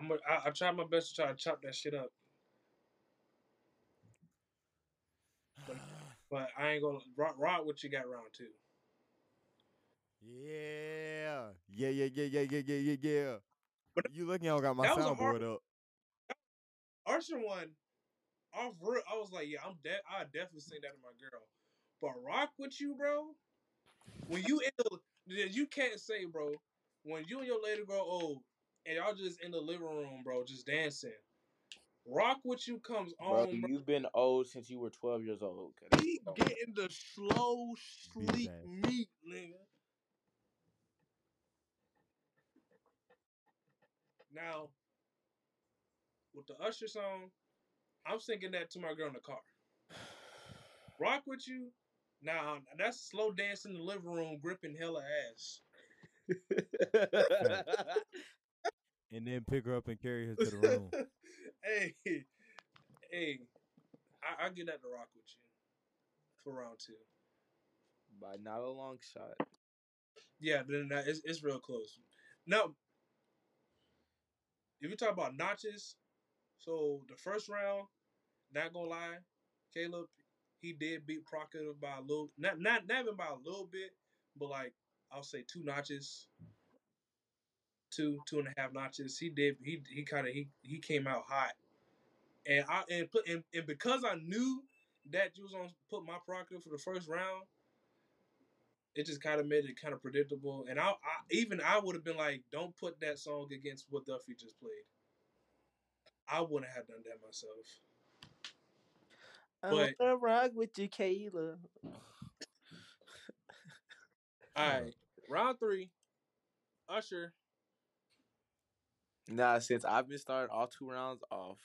I'm gonna, I, I try my best to try to chop that shit up, but I ain't gonna rock, rock what you got round two. Yeah. Yeah, yeah, yeah, yeah, yeah, yeah, yeah, yeah. But You looking, I don't got my soundboard up. Usher one, off real, I was like, yeah, I'm de- I definitely sing that to my girl. But rock with you, bro. When you in the, you can't say, bro. When you and your lady grow old and y'all just in the living room, bro, just dancing. Rock with you comes Bro, on, bro. you've been old since you were 12 years old. 'cause He getting the slow sleep ass. meat, nigga. Now, with the Usher song, I'm singing that to my girl in the car. Rock with you. Now that's slow dance in the living room, gripping hella ass. And then pick her up and carry her to the room. hey, hey, I, I get that to rock with you for round two. By not a long shot. Yeah, then that it's, it's real close. Now, if you talk about notches, so the first round, not gonna lie, Caleb, he did beat Proctor by a little, not not not even by a little bit, but like I'll say two notches, two two and a half notches. He did he he kind of he he came out hot, and I and put and, and because I knew that you was gonna put my Proctor for the first round, it just kind of made it kind of predictable. And I, I even I would have been like, don't put that song against what Duffy just played. I wouldn't have done that myself. I But- wanna rock with you, Kayla. All right, round three, Usher. Nah, since I've been starting all two rounds off,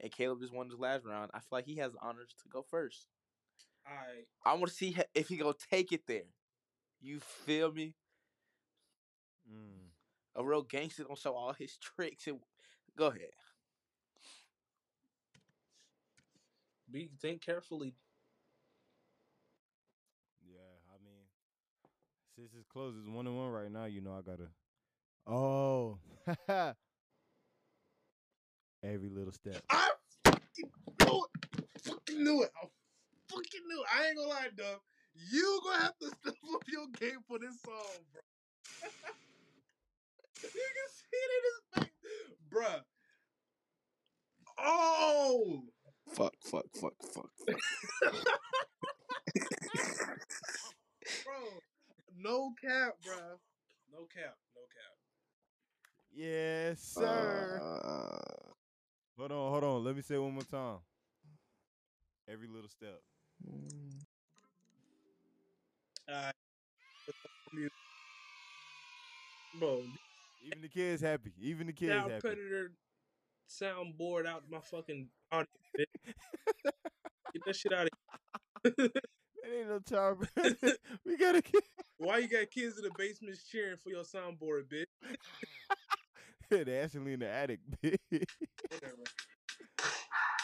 and Caleb just won his last round, I feel like he has the honors to go first. All right, I want to see if he gonna take it there. You feel me? Mm. A real gangster gonna show all his tricks and go ahead. be think carefully. Yeah, I mean, since it's close, it's one and one right now. You know, I gotta. Oh, every little step. I fucking knew it. Fucking knew it. I fucking knew it. I ain't gonna lie, Dub. You gonna have to step up your game for this song, bro. you can see it in his face, bruh. Oh, Fuck, fuck, fuck, fuck, fuck. bro. No cap, bro. No cap. No cap. Yes, sir. Uh, hold on, hold on. Let me say it one more time. Every little step. mm. Alright. Bro, Even the kids happy. Even the kids happy. Predator soundboard out my fucking audio. bitch. Get that shit out of That ain't no child. we gotta get. Why you got kids in the basement cheering for your soundboard, bitch? they actually in the attic. bitch. Whatever.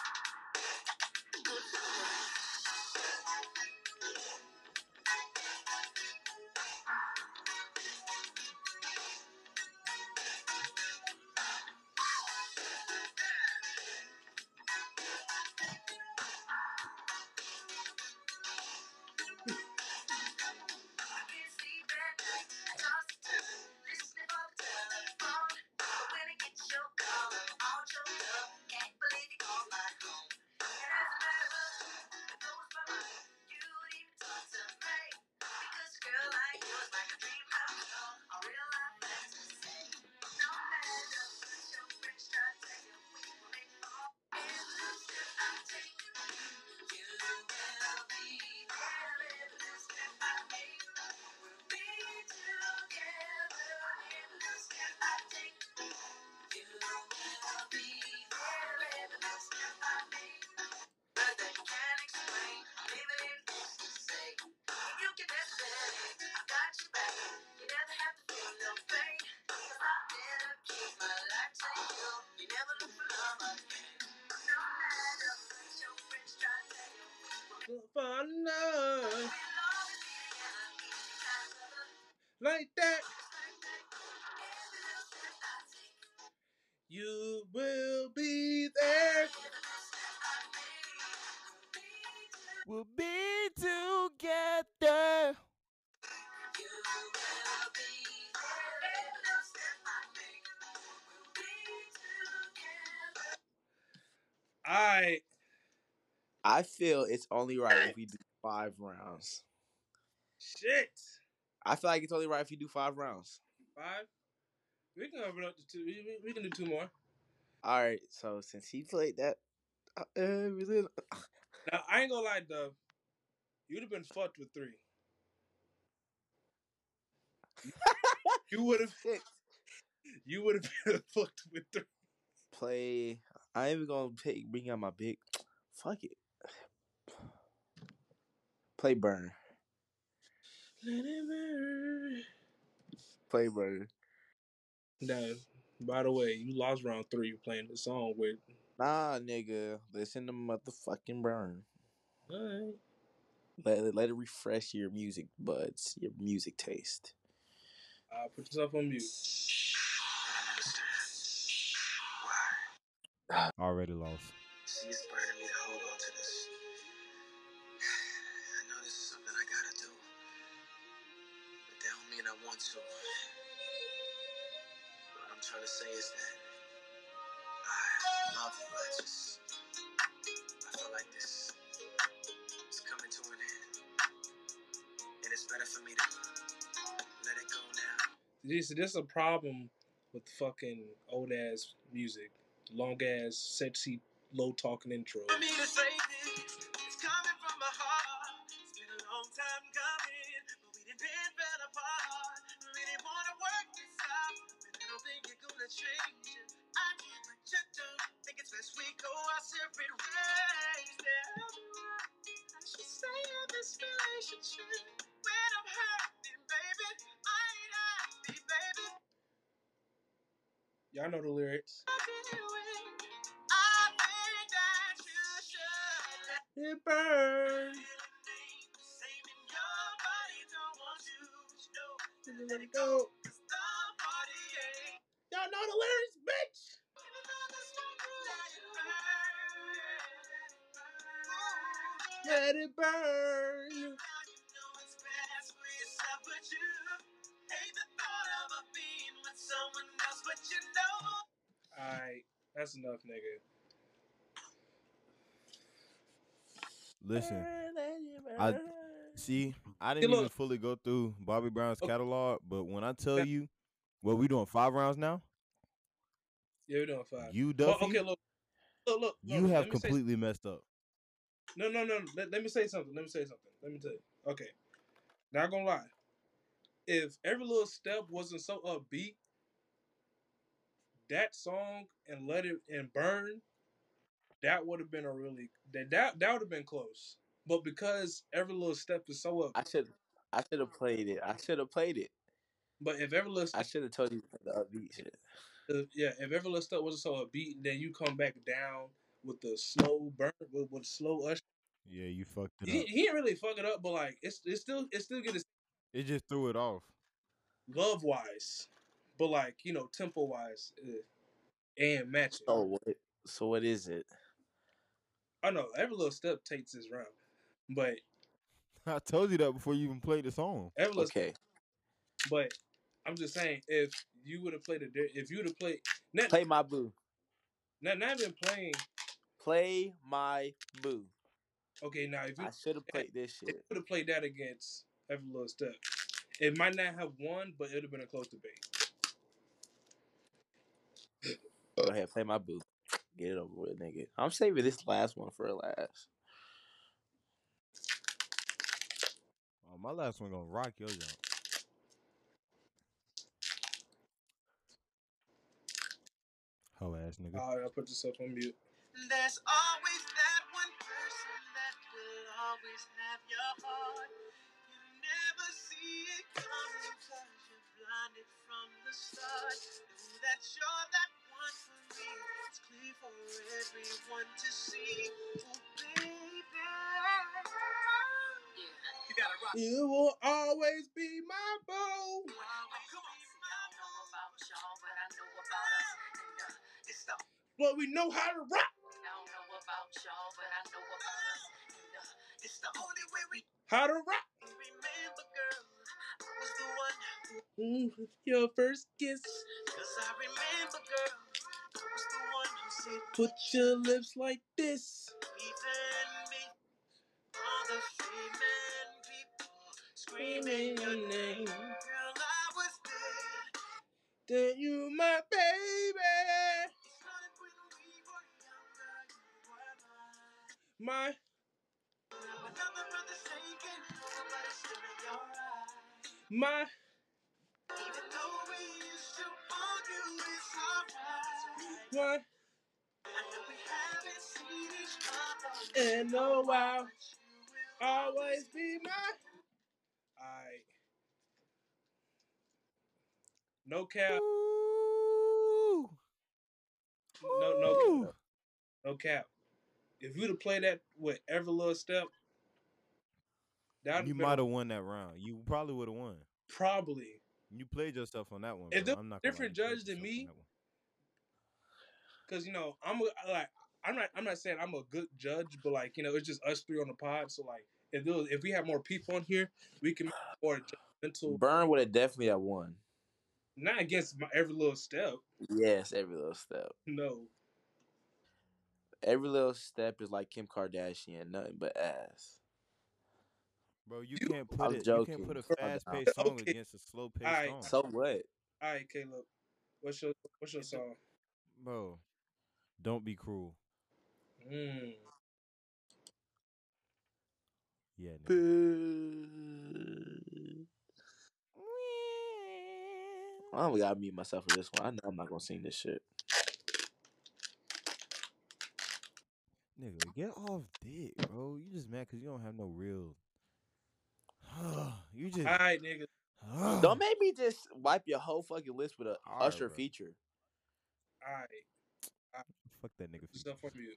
For love like that. Feel it's only right if we do five rounds. shit. I feel like it's only right if you do five rounds. Five. We can open up to two. We, we- can do two more. All right. So since he played that, uh, uh, Now I ain't gonna lie, Dub. You'd have been fucked with three. You would have. You would have been fucked with three. play. I ain't even gonna pick, bring out my big. Fuck it. Play burn. Let it burn. Play burn. Now, by the way, you lost round three playing the song with. Nah, nigga. Listen to motherfucking burn. Alright. Let it, let it refresh your music buds, your music taste. Uh, put yourself on mute. Why? Already lost. Trying to say is that I love you. I just. I feel like this is coming to an end. And it's better for me to let it go now. This, this is a problem with fucking old ass music. Long ass, sexy, low talking intro. For me you're gonna change it. I do, but you don't. Think it's best we go our separate ways. Tell me what I should say in this relationship when I'm hurting, baby. I ain't happy, baby. Y'all know the lyrics. I think that you should let It burn. Let it go. Enough, nigga. Listen, I see. I didn't look. even fully go through Bobby Brown's oh. catalog, but when I tell Yeah. you, what we doing five rounds now? Yeah, we're doing five. You Well, Duffy, okay, look, look, look. you look, have me completely messed up. No, no, no. Let, let me say something. Let me say something. Let me tell you. Okay. Not gonna lie. If every little step wasn't so upbeat, that song and Let It and Burn, that would have been a really that that, that would have been close. But because every little step is so up, I should I should have played it. I should have played it. but if every little step, I should have told you the upbeat shit. uh, yeah, if every little step wasn't so upbeat, then you come back down with the slow burn with, with slow usher. Yeah, you fucked it He, up. he didn't really fuck it up, but like it's it's still it's still good It just threw it off. love wise, but like you know tempo wise uh, and matching. So what? So what is it? I know every little step takes this round, but I told you that before you even played the song. every little Okay, but I'm just saying if you would have played it, if you would have played not, play my boo. not not even playing. Play my boo. Okay, now if you I should have played this if you shit. would have played that against every little step, it might not have won, but it would have been a close debate. Go ahead, play my boo. Get it over with, nigga. I'm saving this last one for last. Oh, my last one gonna rock your jump. Hoe ass nigga. All right, I'll put yourself on mute. There's always that one person that will always have your heart. You never see it coming cause you're blinded from the start. Know that you're that one for me. It's clear for everyone to see. Oh, baby. You gotta rock. You will always be my on. But we know how to rock. I don't know about y'all, but I know about us. And, uh, it's the only way we How to rock. remember, girl. I was the one, Mm, your first kiss. cause I remember, girl. Put your lips like this. even me. All the fame people screaming your name. Girl, I was there. Then you my baby. It started when we were younger. You were mine. My Another brother shaking, nobody still in your eyes. my Even though we used to argue, it's alright. my in a while, Always be my. Alright. No cap. Ooh. No no cap. No cap. If you'd have played that with every little step, that You might have won that round. You probably would have won. probably. You played yourself on that one. If bro. I'm not a different judge than me. Cause you know I'm like I'm not I'm not saying I'm a good judge, but like you know it's just us three on the pod. So like if there was, if we have more people on here, we can make more judgmental. Burn would have definitely have won. Not against my every little step. Yes, every little step. No, Every little step is like Kim Kardashian, nothing but ass. Bro, you You- can't put I'm it. You can't put a fast paced song Okay. against a slow paced Alright. song. So what? all right, Caleb. What's your what's your song? Bro, don't be cruel. Mm. Yeah, nigga. I only gotta mute myself for this one. I know I'm not gonna sing this shit. Nigga, get off dick, bro. You just mad because you don't have no real. you just. All right, nigga. Don't make me just wipe your whole fucking list with a Alright, Usher bro. feature. All right, Fuck that nigga. put yourself on mute.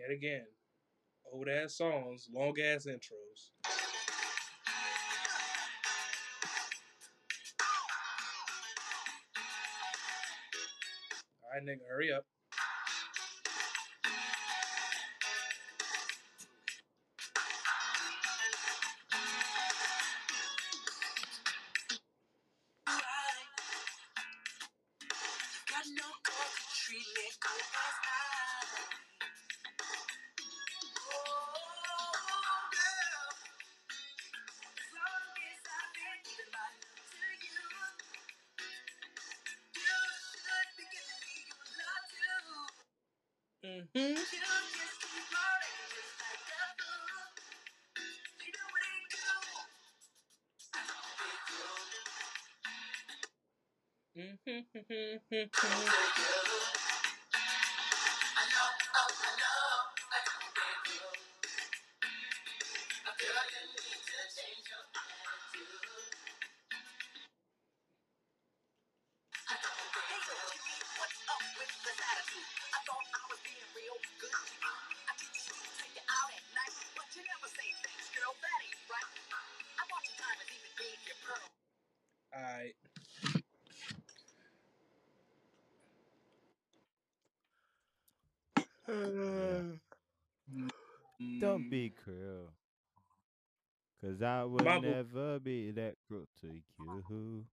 Yet again, old ass songs, long ass intros. All right, nigga, hurry up. Mm-hmm. mm-hmm. Don't be cruel. Cause I would My boo- never be that cruel to you.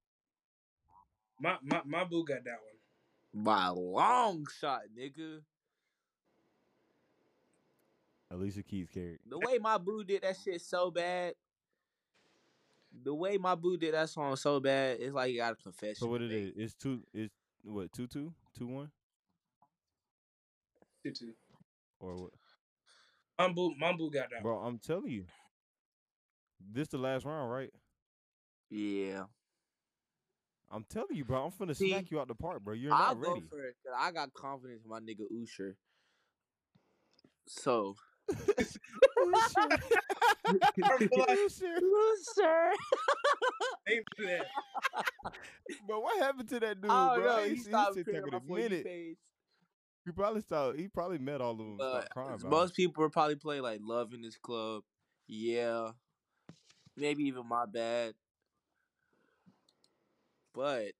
My my my boo got that one. By a long shot, nigga. Alicia Keys carried. The way my boo did that shit so bad. The way my boo did that song so bad, it's like you got a confession. So what to it make. is? It's two. It's what two two two one Two two. or what? My boo my boo got that. Bro, I'm telling you, this the last round, right? Yeah, I'm telling you, bro. I'm finna See, smack you out the park, bro. You're I'll not go ready. for it. 'cause I got confidence in my nigga Usher. So Usher. Usher. Usher. Ain't do that. Bro, what happened to that dude, I don't bro? know. I ain't He seen stopped his shit appearing taking my a For minute. page. He probably stopped. He probably met all of them. and But crying. Most people will probably play like Love in this club. Yeah. Maybe even my bad. But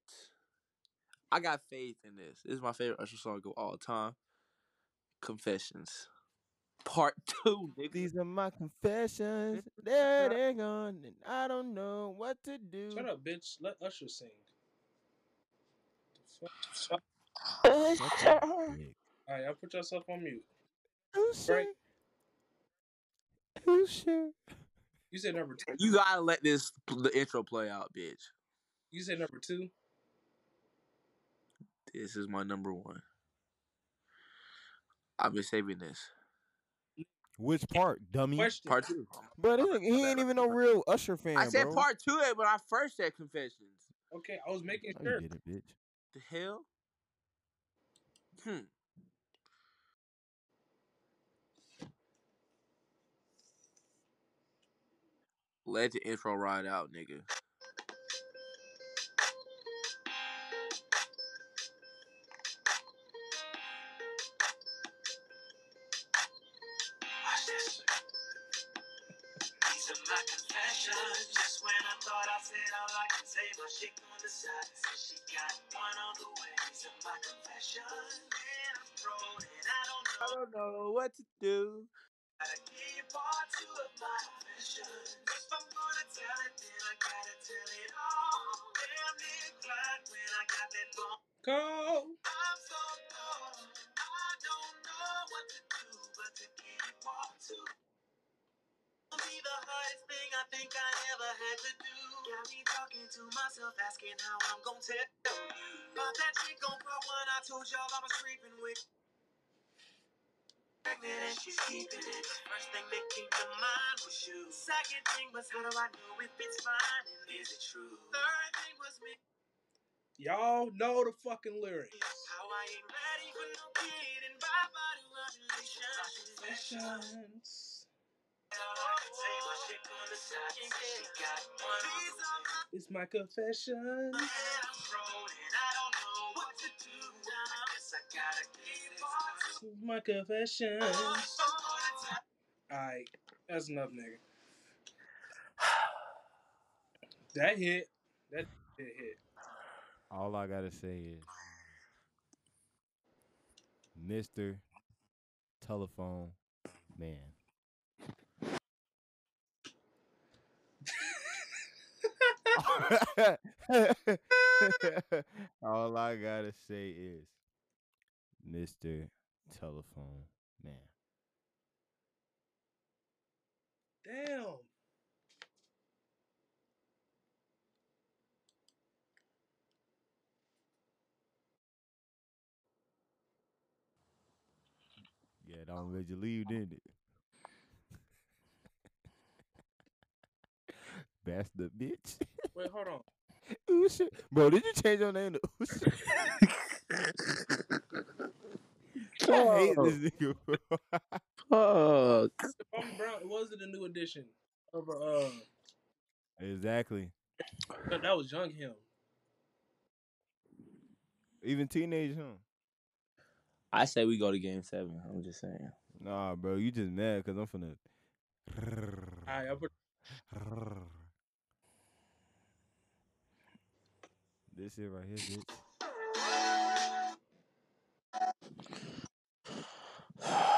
I got faith in this. This is my favorite Usher song of all time. Confessions. Part two, nigga. These are my confessions. There they gone, and I don't know what to do. Shut up, bitch. Let Usher sing. The fuck? Such a dick. All right, y'all put yourself on mute. Usher. Right. Usher. You said number two. You gotta let this the intro play out, bitch. You said number two. This is my number one. I've been saving this. Which part, dummy? Question. Part two. But he, he ain't even no real Usher fan, I said bro. part two it when I first said confessions. Okay, I was making No, sure. you didn't, bitch. The hell? Hmm. Let the intro ride out, nigga. Watch this. These are my confessions. Just when I thought I said all I can say, my chick on the side says she got one on the way. Are my confessions. Man, I'm thrown and I don't I know. don't know what to do. Gotta give part two of my confessions. If I'm gonna tell it, then I gotta tell it all. Damn near cried when I got that phone. Go. I'm so cold. I don't know what to do but to give part two. The hardest thing I think I ever had to do. Got me talking to myself, asking how I'm gonna tell you. About that chick on part one, I told y'all I was creeping with. Pregnant and she's keeping it. First thing that came to mind was you. Second thing was how do I know if it's fine and is it true? Third thing was me. Y'all know the fucking lyrics. How I ain't ready for no kid and bye bye to relationship. Confessions. It's my confessions. It's my confessions. Alright, that's enough, nigga. That hit. That hit hit. All I gotta say is, Mr. Telephone Man. All I gotta say is, Mr. Telephone Man. Damn. Yeah, don't let you leave, didn't it? Bastard bitch. Wait, hold on. Usher. Bro, did you change your name to Usher? I hate this nigga, bro. Fuck. Bobby Brown, it wasn't a new edition of uh exactly. that, that was young him. Even teenage him. I say we go to game seven. I'm just saying. Nah, bro, you just mad because I'm finna. Alright, I put This shit right here, bitch.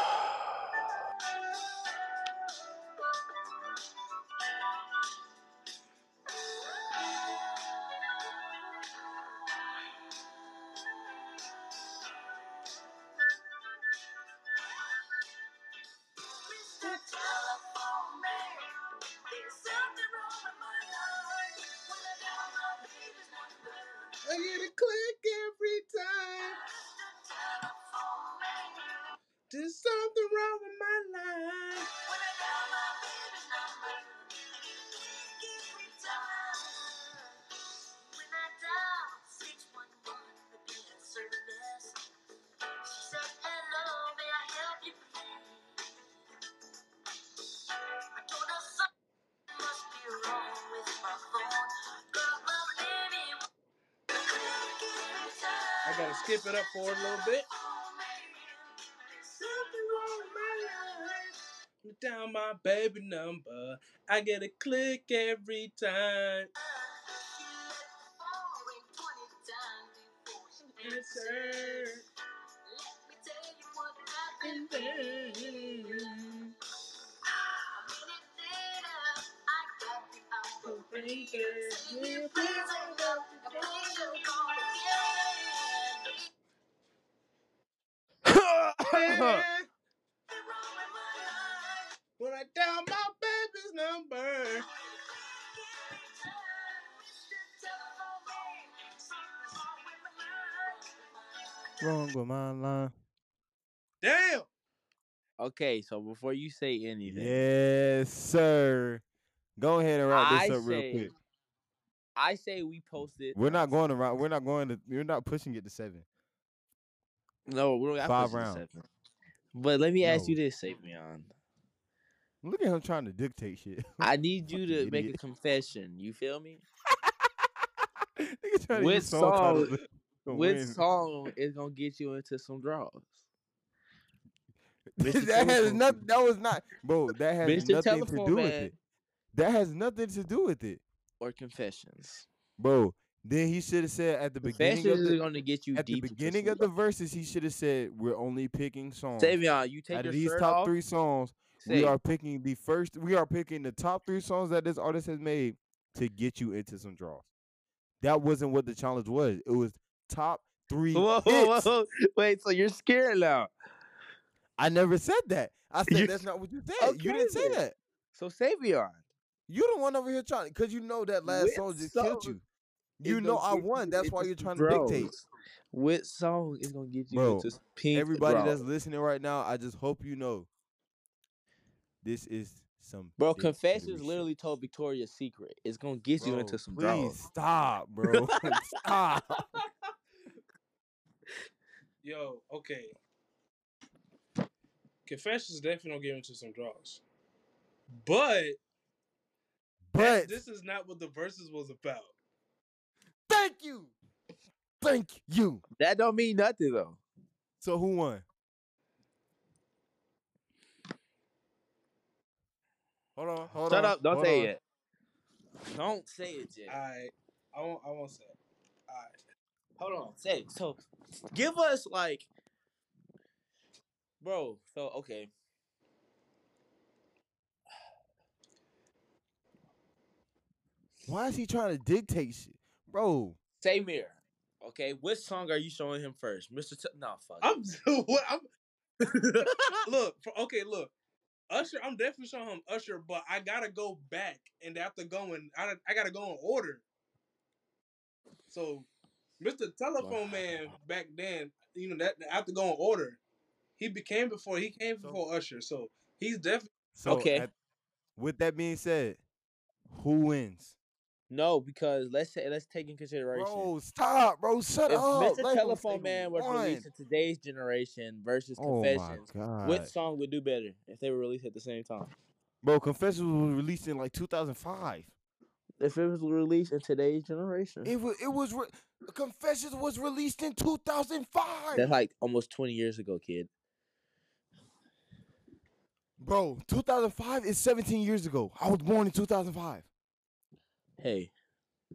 Skip it up for a little bit. Down my baby number, I get a click every time. Answer. And then- Yeah. When I dial my baby's number. Wrong with my line. Damn. okay, so before you say anything, Yes, sir. Go ahead and wrap this I up real quick. I say we posted. We're not going to round. We're not going to. We're not pushing it to seven. No, we don't got Five push it to rounds. seven. But let me ask No. you this, Savion. Look at him trying to dictate shit. I need you to Fucking make a idiot. confession. You feel me? Nigga trying to Which use song titles song- to- to Which win. song is gonna get you into some draws? Mr. that has Telephone nothing. That was not, bro. That has Mr. nothing to Telephone do with Man. it. That has nothing to do with it, or confessions? bro. Then he should have said at the beginning of the gonna get you at the beginning of the verses. He should have said we're only picking songs. Savion, you take out your of these top off. three songs, we are picking the first. We are picking the top three songs that this artist has made to get you into some draws. That wasn't what the challenge was. It was top three whoa, whoa, whoa, wait. So you're scared now? I never said that. I said You- that's not what you oh, said. you didn't say that. So Savion, You the one over here trying because you know that last song just killed you. Is You know I won. That's why you're some trying to dictate. draws? Which song is gonna get you Bro, into some pink Everybody draws? that's listening right now, I just hope you know. This is some Bro, Confessions literally told Victoria's Secret. It's gonna get you into some please draws. stop, bro. stop. Yo, okay. Confessions definitely don't get into some draws. But But this is not what the verses was about. Thank you, thank you. That don't mean nothing though. So who won? Hold on, hold Shut on. up! Don't hold say on. it. Don't say it yet. I I won't I won't say it. Alright. Hold on. Say it. So, give us like, bro. So okay. Why is he trying to dictate shit, bro? Say mirror. Okay, which song are you showing him first, Mister? T- no, fuck. I'm what I'm look for, okay, look. Usher, I'm definitely showing him Usher, but I gotta go back and after going, I I gotta go in order. So, Mr. Telephone Man back then, you know that after going order, he became before he came So- before Usher. So he's definitely So Okay. at- with that being said, who wins? No, because let's say let's take in consideration. Bro, stop, bro. Shut if up. Mr. Let Telephone Man was released in today's generation versus Oh Confessions, which song would do better if they were released at the same time? Bro, Confessions was released in like 2005. If it was released in today's generation, It was. It was. Re- Confessions was released in 2005. that's like almost twenty years ago, kid. Bro, 2005 is 17 years ago. I was born in 2005. Hey,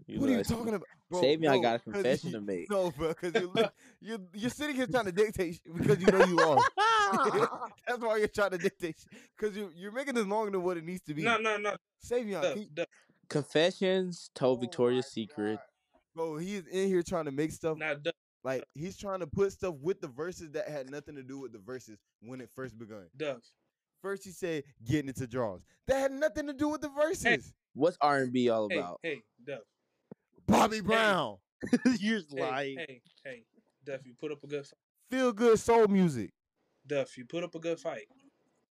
You what are you guys- talking about? Bro, Save me, I got a confession you- to make. No, bro, because you're, you're you're sitting here trying to dictate because you know you are. That's why you're trying to dictate because you you're making this longer than what it needs to be. no no no. Savion, Duh, can you- duh, Confessions told Oh Victoria's Secret. God. Bro, he's in here trying to make stuff nah, duh, like he's trying to put stuff with the verses that had nothing to do with the verses when it first begun. duh. First he said getting into draws. That had nothing to do with the verses. What's R and B all about? hey, Duff. Bobby Brown. You're Hey, lying. hey, hey, Duff. You put up a good fight. Feel good soul music. Duff. You put up a good fight.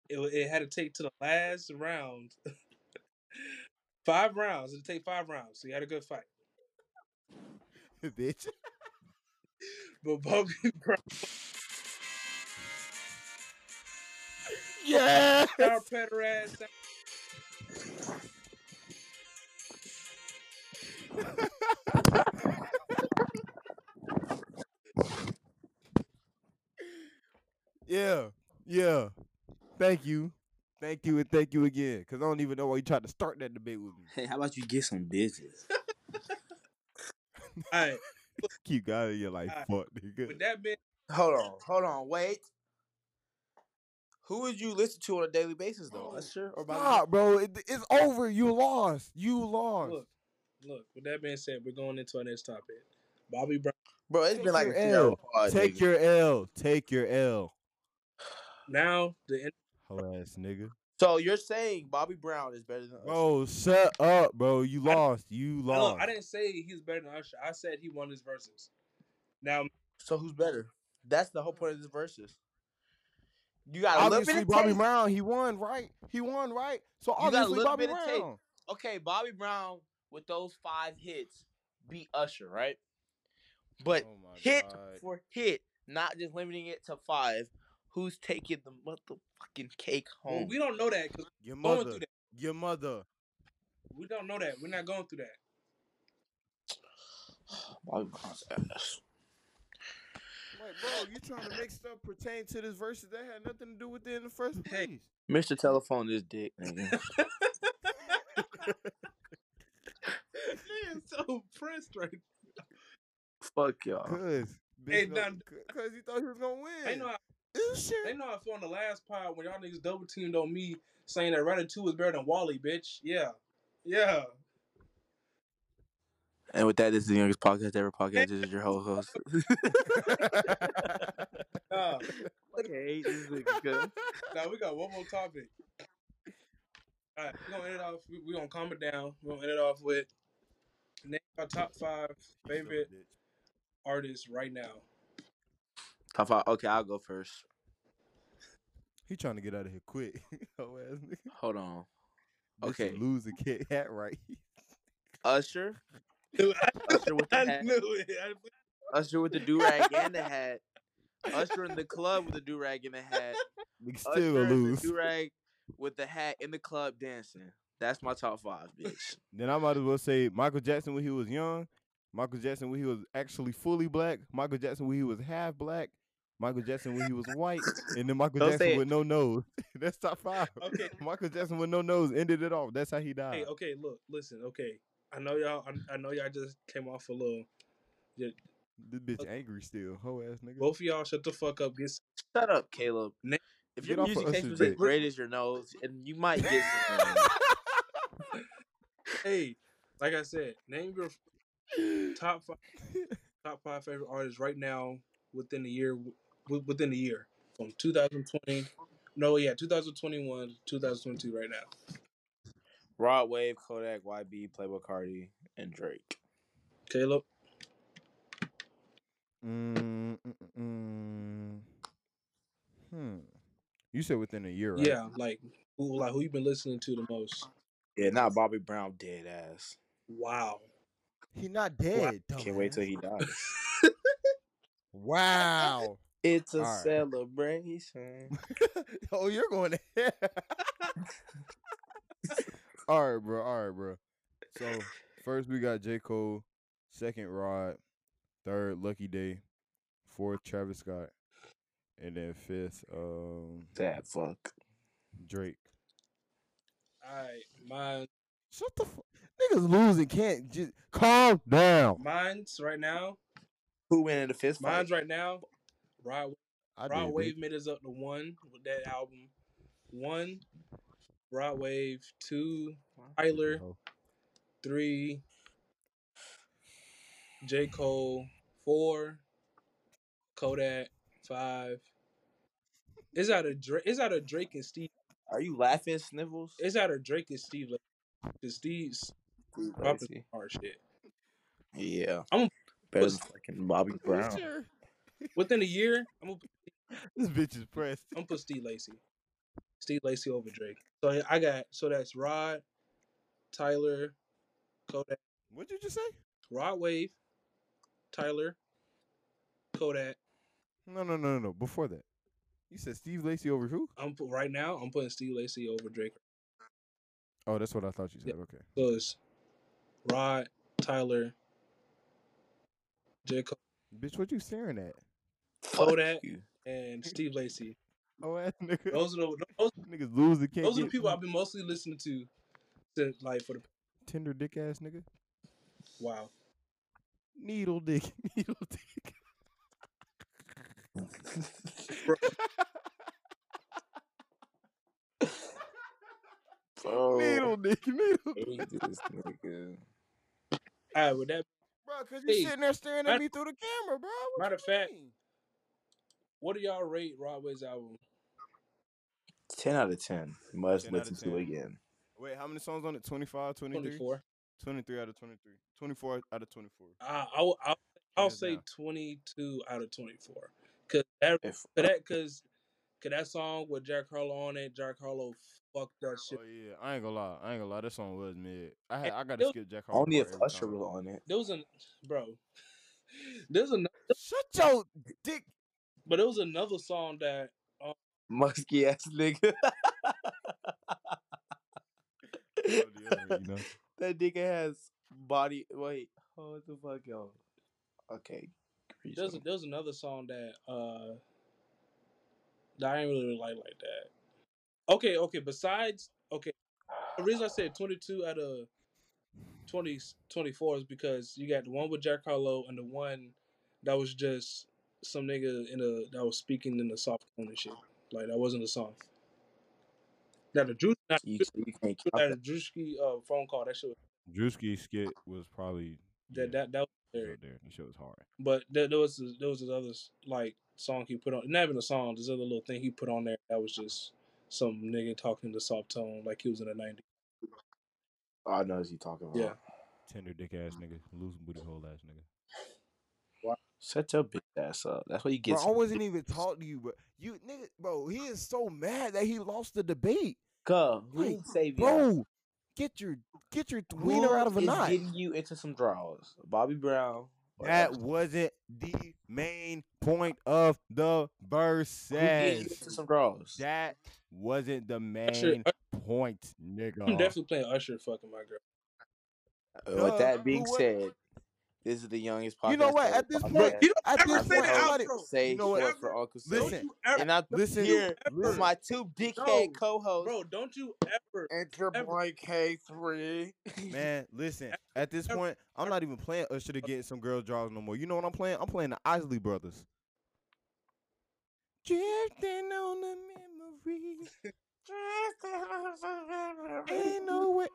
It it had to take to the last round. five rounds. It'd take five rounds. So you had a good fight. Bitch. But Bobby Brown, Yeah. Star Petter ass. Yeah, yeah. Thank you, thank you, and thank you again. Cause I don't even know why you tried to start that debate with me. Hey, how about you get some bitches? All right. Keep God in your life, Alright. fuck nigga. With that being hold on, hold on, wait. Who would you listen to on a daily basis though? Oh, Usher or Bobby? Stop, bro. It, it's over. You lost. You lost. look, look. With that being said, we're going into our next topic. Bobby Brown. Bro, it's Take been like a your three L. pod. Take nigga. your L. Take your L. Now the Hoe ass nigga. So you're saying Bobby Brown is better than Usher? Bro, shut up, bro. You I- lost. You lost. look, I didn't say he's better than Usher. I said he won his verses. Now So who's better? That's the whole point of this verses. You got a little obviously bit of Bobby taste. Brown, he won, right? He won, right? So You got a obviously little Bobby bit of taste. Brown. Okay, Bobby Brown with those five hits beat Usher, right? But Oh hit God. for hit, not just limiting it to five. Who's taking the motherfucking cake well, home? we don't know that because Your we're going mother. through that. Your mother. We don't know that. We're not going through that. Bobby Brown's ass. Like, bro, you trying to make stuff pertain to this verses that had nothing to do with it in the first Hey. place. Mr. Telephone is dick, nigga. He is so pressed right Fuck y'all. Cause, Hey, bitch, done- cause he thought he was gonna win. They know how, Ooh, they know how I feel on the last pod when y'all niggas double teamed on me saying that Running 2 is better than Wally, bitch. Yeah. Yeah. And with that, this is the youngest podcast ever podcast. This is your whole host. Nah, okay, this is good. now we got one more topic. All right, we're gonna end it off. We're gonna calm it down. We're gonna end it off with name our top five favorite artists right now. Top five. Okay, I'll go first. He trying to get out of here quick. Hoe ass nigga. Hold on. Okay. you Lose the kid hat right. Usher. Usher with the I hat. knew it. I- Usher with the do rag and the hat. Usher in the club with the do rag and the hat. We still Usher gonna in the lose. do rag with the hat in the club dancing. That's my top five, bitch. Then I might as well say Michael Jackson when he was young, Michael Jackson when he was actually fully black, Michael Jackson when he was half black, Michael Jackson when he was white, and then Michael Don't Jackson with no nose. That's top five. Okay. Michael Jackson with no nose ended it off. That's how he died. Hey, okay, look, listen, okay. I know y'all. I, I know y'all just came off a little. This bitch angry still. Hoe ass nigga. Both of y'all shut the fuck up. Get Shut up, Caleb. If Get your off music of taste Usher's was as great as your nose, and you might get some. Hey, like I said, name your top five top five favorite artists right now within the year w- within the year from 2020. No, yeah, 2021, 2022, right now. Rod Wave, Kodak, YB, Playboi Carti, and Drake. Caleb, Mm, mm, mm, mm. Hmm. You said within a year, right? yeah, like who like who you been listening to the most? Yeah, not Bobby Brown, dead ass. Wow. He not dead. Can't wait till he dies. Wow. It's a All right. celebration. oh, you're going to All right, bro. All right, bro. So first we got J. Cole, second Rod, third Lucky Daye, fourth Travis Scott, and then fifth um Sad fuck. Drake. All right, mine Shut the fuck. Niggas losing can't just calm down. mine's right now. Who win in the fist fight? Mine's right now. Rod I Rod did, Wave bitch. made us up to one with that album. One, Rod Wave. Two, Tyler. Oh. Three, J. Cole. Four, Kodak. Five. It's out of Drake. It's out of Drake and Steve. Are you laughing, Snivels? It's of Drake and Steve. Because Steve's Steve hard shit. Yeah. I'm- better than fucking Bobby Brown. Sure. Within a year, I'm gonna This bitch is pressed. I'm gonna put Steve Lacy. Steve Lacy over Drake. So I got so that's Rod, Tyler, Kodak, What'd you just say? Rod Wave, Tyler, Kodak. No, no, no, no, no. Before that, you said Steve Lacy over who? I'm put right now. I'm putting Steve Lacy over Drake. Oh, that's what I thought you said. Okay. So it's Rod, Tyler, J. Cole, Bitch, what you staring at? Fuck Kodak. and Steve Lacy. Oh ass nigga. Those are the those, Niggas lose the can't those are the get people I've been mostly listening to since like for the tender dick ass nigga. wow. Needle dick. Needle dick. Bro. Bro, Needle dick. Needle dick. hate this nigga. All right, with that, Bro, cause you Hey, sitting there staring at me through the camera, bro. What matter of fact, what do y'all rate Rod Wave's album? Ten out of ten. Must 10 out of listen to again. Wait, how many songs on it? 25, 23? 24. 23 out of 23. 24 out of 24. Uh, I'll, I'll, I'll say down. 22 out of 24. Cause that, If cause that, cause, cause that song with Jack Harlow on it, Jack Harlow fucked that shit. Oh yeah, I ain't gonna lie. I ain't gonna lie. That song was mid. I had I gotta yo- skip Jack Harlow. only if part Usher was on it. There was an, bro, there's another, Shut your dick. but there was another song that, um, Musky ass nigga. Oh, you know? that nigga has body. Wait, oh, what the fuck, yo? Okay. there's, there's another song that, uh, that I ain't really like like that. Okay, okay, besides, okay, the reason I said 22 out of 20, 24 is because you got the one with Jack Harlow and the one that was just some nigga in a that was speaking in the soft tone and shit. Like that wasn't a song. Now the Drew, not You, you can't Drew- count that Drewski uh, phone call that shit was, Drewski skit was probably that yeah, that that was it was there. up there. The shit was hard. But there, there was this, there was this other like song he put on, not even a song, this other little thing he put on there that was just some nigga talking in the soft tone like he was in the '90s. Oh, I know what you talking about. Yeah. Tender dick ass nigga, loose booty hole ass nigga. Shut your bitch ass up. That's what you Bro, get. I wasn't even talking to you, but you nigga, bro, he is so mad that he lost the debate. Go. Who Like, ain't save you? Bro, get your get your wiener out of a Who is knot. getting you into some draws? Bobby Brown. That wasn't the main point of the Who getting you verses. into some draws? That wasn't the Usher, main point, nigga. I'm definitely playing Usher fucking my girl. Uh, With Duh, that being said, this is the youngest podcast. You know what? At this podcast. point, You at don't this ever say point, the I'm not outro. e- Say you know what? for Uncle Don't Listen, ever, And I'm listen, here with my two dickhead No, co-hosts. bro, don't you ever, And your ever- boy K3. man. Listen, at this point, I'm not even playing Usher to get some girl draws no more. You know what I'm playing? I'm playing the Isley Brothers. Drifting on the memory. Ain't no way.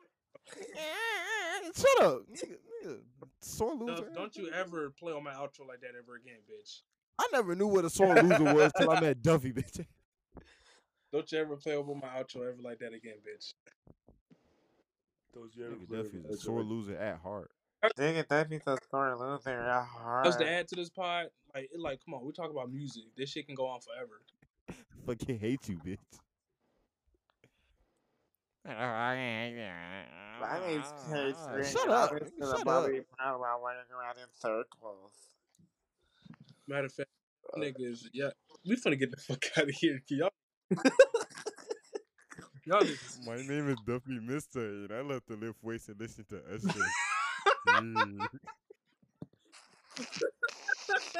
Shut up, nigga. nigga. Sore loser. don't, don't you ever play on my outro like that ever again, bitch. I never knew what a sore loser was till I met Duffy, bitch. Don't you ever play over my outro ever like that again, bitch. Don't you Nigga, Duffy's a sore loser at heart. Nigga, Duffy's a sore loser at Else heart. to add to this pod, like, it, like, come on, we talk about music. This shit can go on forever. Fucking hate you, bitch. My name's K3. Shut and up. I'm nigga, listening to Shut up. Bobby Brown while running around in circles. Matter of fact, Uh, niggas, yeah, we finna get the fuck out of here. Y'all, y'all niggas. My name is Duffy Mister, and I love to lift weights and listen to Usher. Yeah.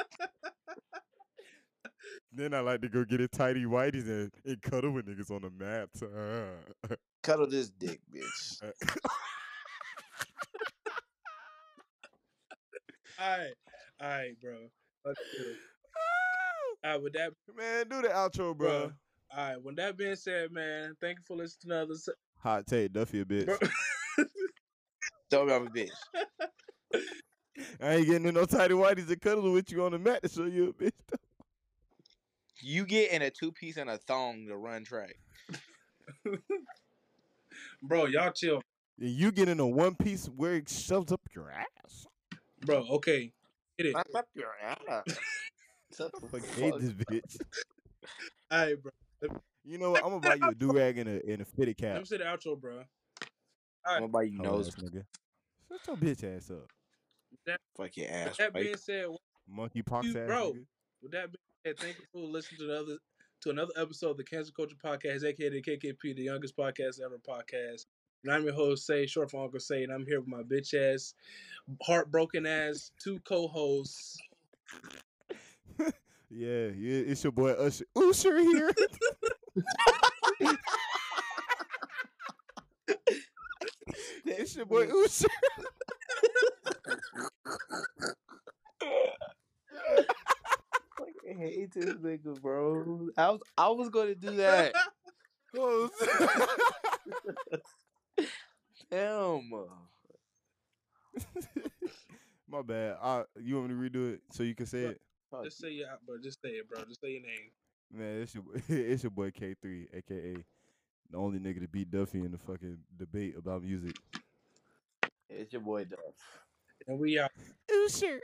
then I like to go get a tidy whities and, and cuddle with niggas on the map. Cuddle this dick, bitch. Uh, alright, alright, bro. Let's do it. Alright, with that, Man, do the outro, bro. bro. Alright, with that being said, man, thank you for listening to another. se- Hot take, Duffy a bitch. Bro, Show me I'm a bitch. I ain't getting no tidy whities and cuddle with you on the mat to show you a bitch. You get in a two piece and a thong to run track. Bro, y'all chill, you get in a one piece where it shoves up your ass. bro. Okay, hit it. Wrap up your ass. Shut the Fuck fuck hate this bitch. Alright, bro. You know what? I'm gonna buy you a do rag and a and a fitted Let cap. me say the outro, bro. I'm gonna buy you Hoe nose. ass nigga. Shut your bitch ass up. Fuck your ass. that right? being said, Monkey pox ass bro. nigga. With that being said, thank you for listening to another to another episode of the Cancer Culture Podcast, aka the KKP, the youngest podcast ever podcast. And I'm your host, Say, short for Uncle Say, and I'm here with my bitch ass, heartbroken ass, two co-hosts. Yeah, yeah, it's your boy Usher. Usher here. it's your boy Usher. I hate this nigga, bro. I was I was gonna do that. Damn. My bad. I, you want me to redo it so you can say it? Just say your, bro. Just say it, bro. Just say your name. Man, it's your it's your boy K3, aka the only nigga to beat Duffy in the fucking debate about music. It's your boy Duff. And we out. Usher.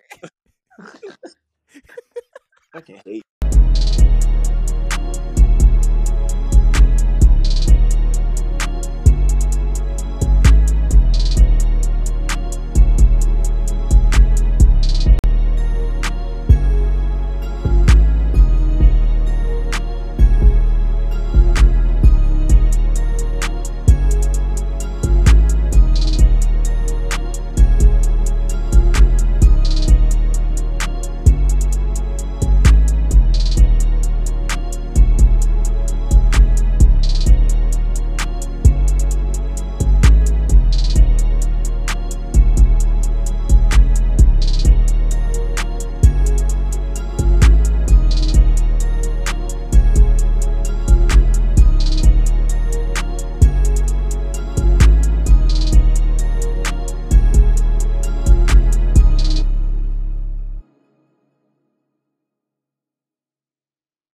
I can hate